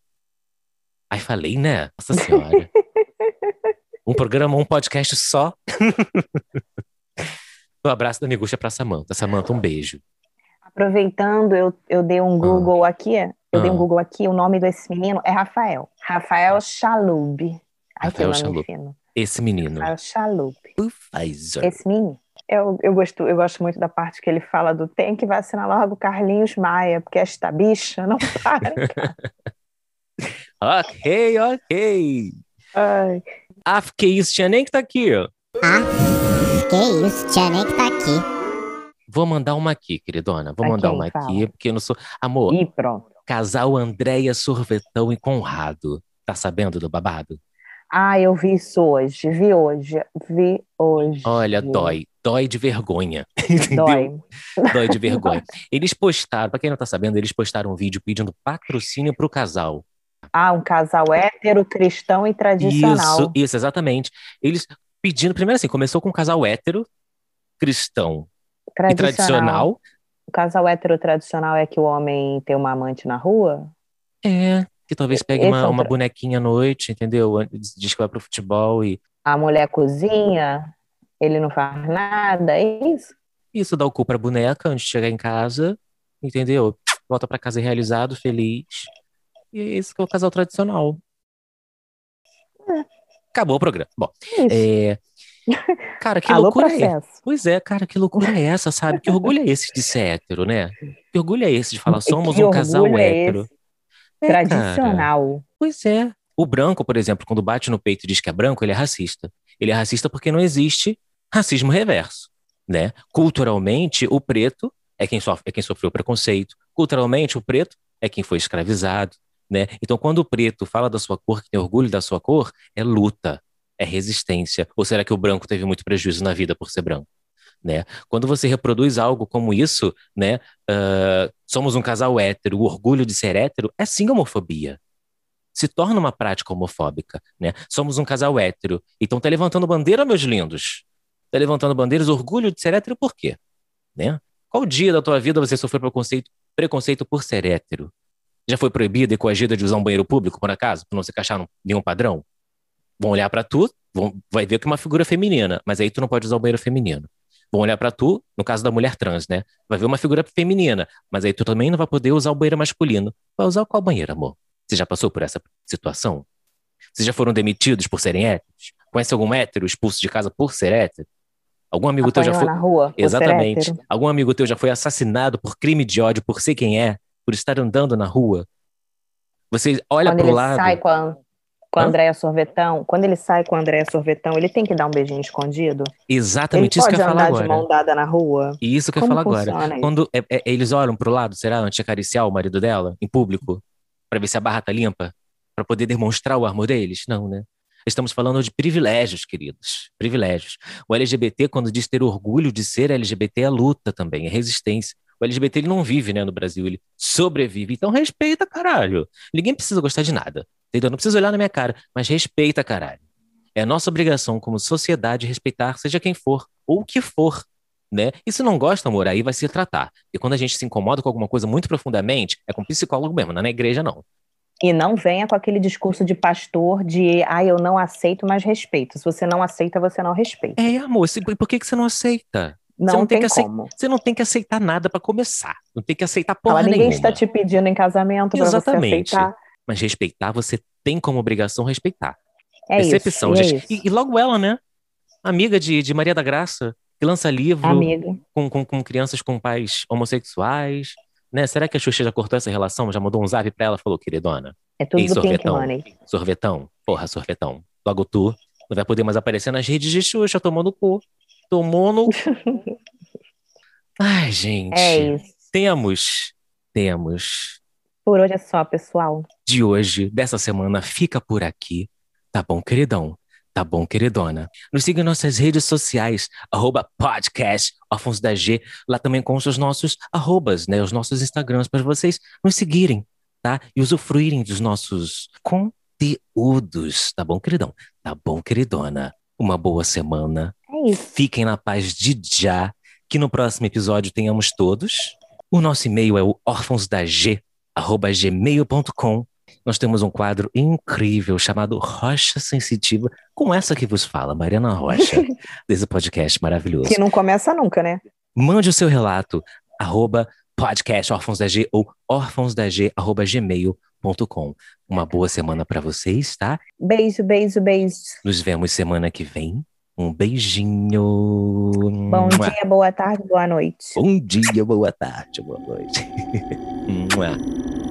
Aí falei, né? Nossa Senhora. um programa, um podcast só. um abraço da Miguxa pra Samanta. Samanta, um beijo. Aproveitando, eu, eu dei um Google ah. aqui. Eu ah. dei um ah. Google aqui. O nome desse menino é Rafael. Rafael Chalub. Ai, Rafael Chalub. Esse menino. Rafael Chalub. Esse menino. Eu, eu, gosto, eu gosto muito da parte que ele fala do tem que vacinar logo Carlinhos Maia, porque esta bicha não para. ok, ok. Ai. Ah, que isso, tinha nem que tá aqui, ó. Ah, que isso, tinha nem que tá aqui. Vou mandar uma aqui, queridona. Vou mandar uma fala? aqui, porque eu não sou. Amor, e pronto. casal Andréia Sorvetão e Conrado. Tá sabendo do babado? Ah, eu vi isso hoje. Vi hoje. Vi hoje. Olha, dói. Dói de vergonha. Dói. dói de vergonha. Eles postaram, pra quem não tá sabendo, eles postaram um vídeo pedindo patrocínio pro casal. Ah, um casal hétero, cristão e tradicional. Isso, isso, exatamente. Eles pedindo, primeiro assim, começou com um casal hétero, cristão tradicional. E tradicional. O casal hétero tradicional é que o homem tem uma amante na rua? É, que talvez pegue uma, é uma bonequinha à noite, entendeu? Diz que vai pro futebol e. A mulher cozinha, ele não faz nada, é isso? Isso, dá o cu pra boneca antes de chegar em casa, entendeu? Volta para casa realizado, feliz. E é isso que é o casal tradicional. É. Acabou o programa. Bom, é, Cara, que Alô, loucura processo. é essa? Pois é, cara, que loucura é essa, sabe? Que orgulho é esse de ser hétero, né? Que orgulho é esse de falar, somos um casal é hétero? É, Tradicional. Cara. Pois é. O branco, por exemplo, quando bate no peito e diz que é branco, ele é racista. Ele é racista porque não existe racismo reverso, né? Culturalmente, o preto é quem, sofre, é quem sofreu preconceito. Culturalmente, o preto é quem foi escravizado, né? Então, quando o preto fala da sua cor, que tem orgulho da sua cor, é luta, é resistência? Ou será que o branco teve muito prejuízo na vida por ser branco? Né? Quando você reproduz algo como isso, né, uh, somos um casal hétero, o orgulho de ser hétero é sim homofobia. Se torna uma prática homofóbica, né? Somos um casal hétero. Então tá levantando bandeira, meus lindos. Tá levantando bandeiras, orgulho de ser hétero por quê? Né? Qual dia da tua vida você sofreu preconceito, preconceito por ser hétero? Já foi proibida e coagida de usar um banheiro público, por acaso, por não se encaixar nenhum padrão? vão olhar para tu, vão, vai ver que é uma figura feminina, mas aí tu não pode usar o banheiro feminino. Vão olhar para tu, no caso da mulher trans, né? Vai ver uma figura feminina, mas aí tu também não vai poder usar o banheiro masculino. Vai usar qual banheiro, amor? Você já passou por essa situação? Vocês já foram demitidos por serem héteros? Conhece algum hétero expulso de casa por ser hétero? Algum amigo Apanhou teu já foi. Na rua, Exatamente. Algum amigo teu já foi assassinado por crime de ódio, por ser quem é, por estar andando na rua? Você olha Quando pro lado. Sai com a com a Andréia Sorvetão, quando ele sai com a Andréia Sorvetão, ele tem que dar um beijinho escondido? Exatamente ele isso que eu ia falar agora. de mão dada na rua? E isso que eu ia falar agora. Quando é, é, eles olham pro lado, será, antes de acariciar o marido dela, em público, para ver se a barra tá limpa, para poder demonstrar o amor deles? Não, né? Estamos falando de privilégios, queridos. Privilégios. O LGBT, quando diz ter orgulho de ser LGBT, é luta também, é resistência. O LGBT ele não vive né, no Brasil, ele sobrevive. Então respeita, caralho. Ninguém precisa gostar de nada. Entendeu? Não precisa olhar na minha cara, mas respeita, caralho. É nossa obrigação como sociedade respeitar seja quem for, ou o que for. Né? E se não gosta, amor, aí vai se tratar. E quando a gente se incomoda com alguma coisa muito profundamente, é com psicólogo mesmo, não é na igreja, não. E não venha com aquele discurso de pastor de, ah, eu não aceito, mas respeito. Se você não aceita, você não respeita. É, amor, e por que, que você não aceita? Não, você não tem, tem que como. Você não tem que aceitar nada para começar. Não tem que aceitar porra Fala, ninguém nenhuma. está te pedindo em casamento para você aceitar. Mas respeitar, você tem como obrigação respeitar. É Percepção, isso, é gente. É e, e, logo ela, né? Amiga de, de Maria da Graça, que lança livro com, com, com, crianças com pais homossexuais. Né? Será que a Xuxa já cortou essa relação? Já mandou um zap pra ela? Falou, queridona. É tudo Ei, sorvetão, Pink Money. Sorvetão. Porra, sorvetão. Logo tu não vai poder mais aparecer nas redes de Xuxa tomando cu. Tomou no. Ai, gente. É isso. Temos, temos. Por hoje é só, pessoal. De hoje, dessa semana, fica por aqui. Tá bom, queridão? Tá bom, queridona? Nos siga em nossas redes sociais, arroba podcast, Órfãos da G, lá também com os nossos arrobas, né? Os nossos Instagrams, para vocês nos seguirem, tá? E usufruírem dos nossos conteúdos, tá bom, queridão? Tá bom, queridona? Uma boa semana. É. Fiquem na paz de já, que no próximo episódio tenhamos todos. O nosso e-mail é o órfãosdag@gmail.com. Nós temos um quadro incrível chamado Rocha Sensitiva, com essa que vos fala, Mariana Rocha, desse podcast maravilhoso. Que não começa nunca, né? Mande o seu relato, arroba podcast órfãos da G ou órfãosdag, arroba gmail.com. Uma boa semana para vocês, tá? Beijo, beijo, beijo. Nos vemos semana que vem. Um beijinho. Bom dia, boa tarde, boa noite. Bom dia, boa tarde, boa noite.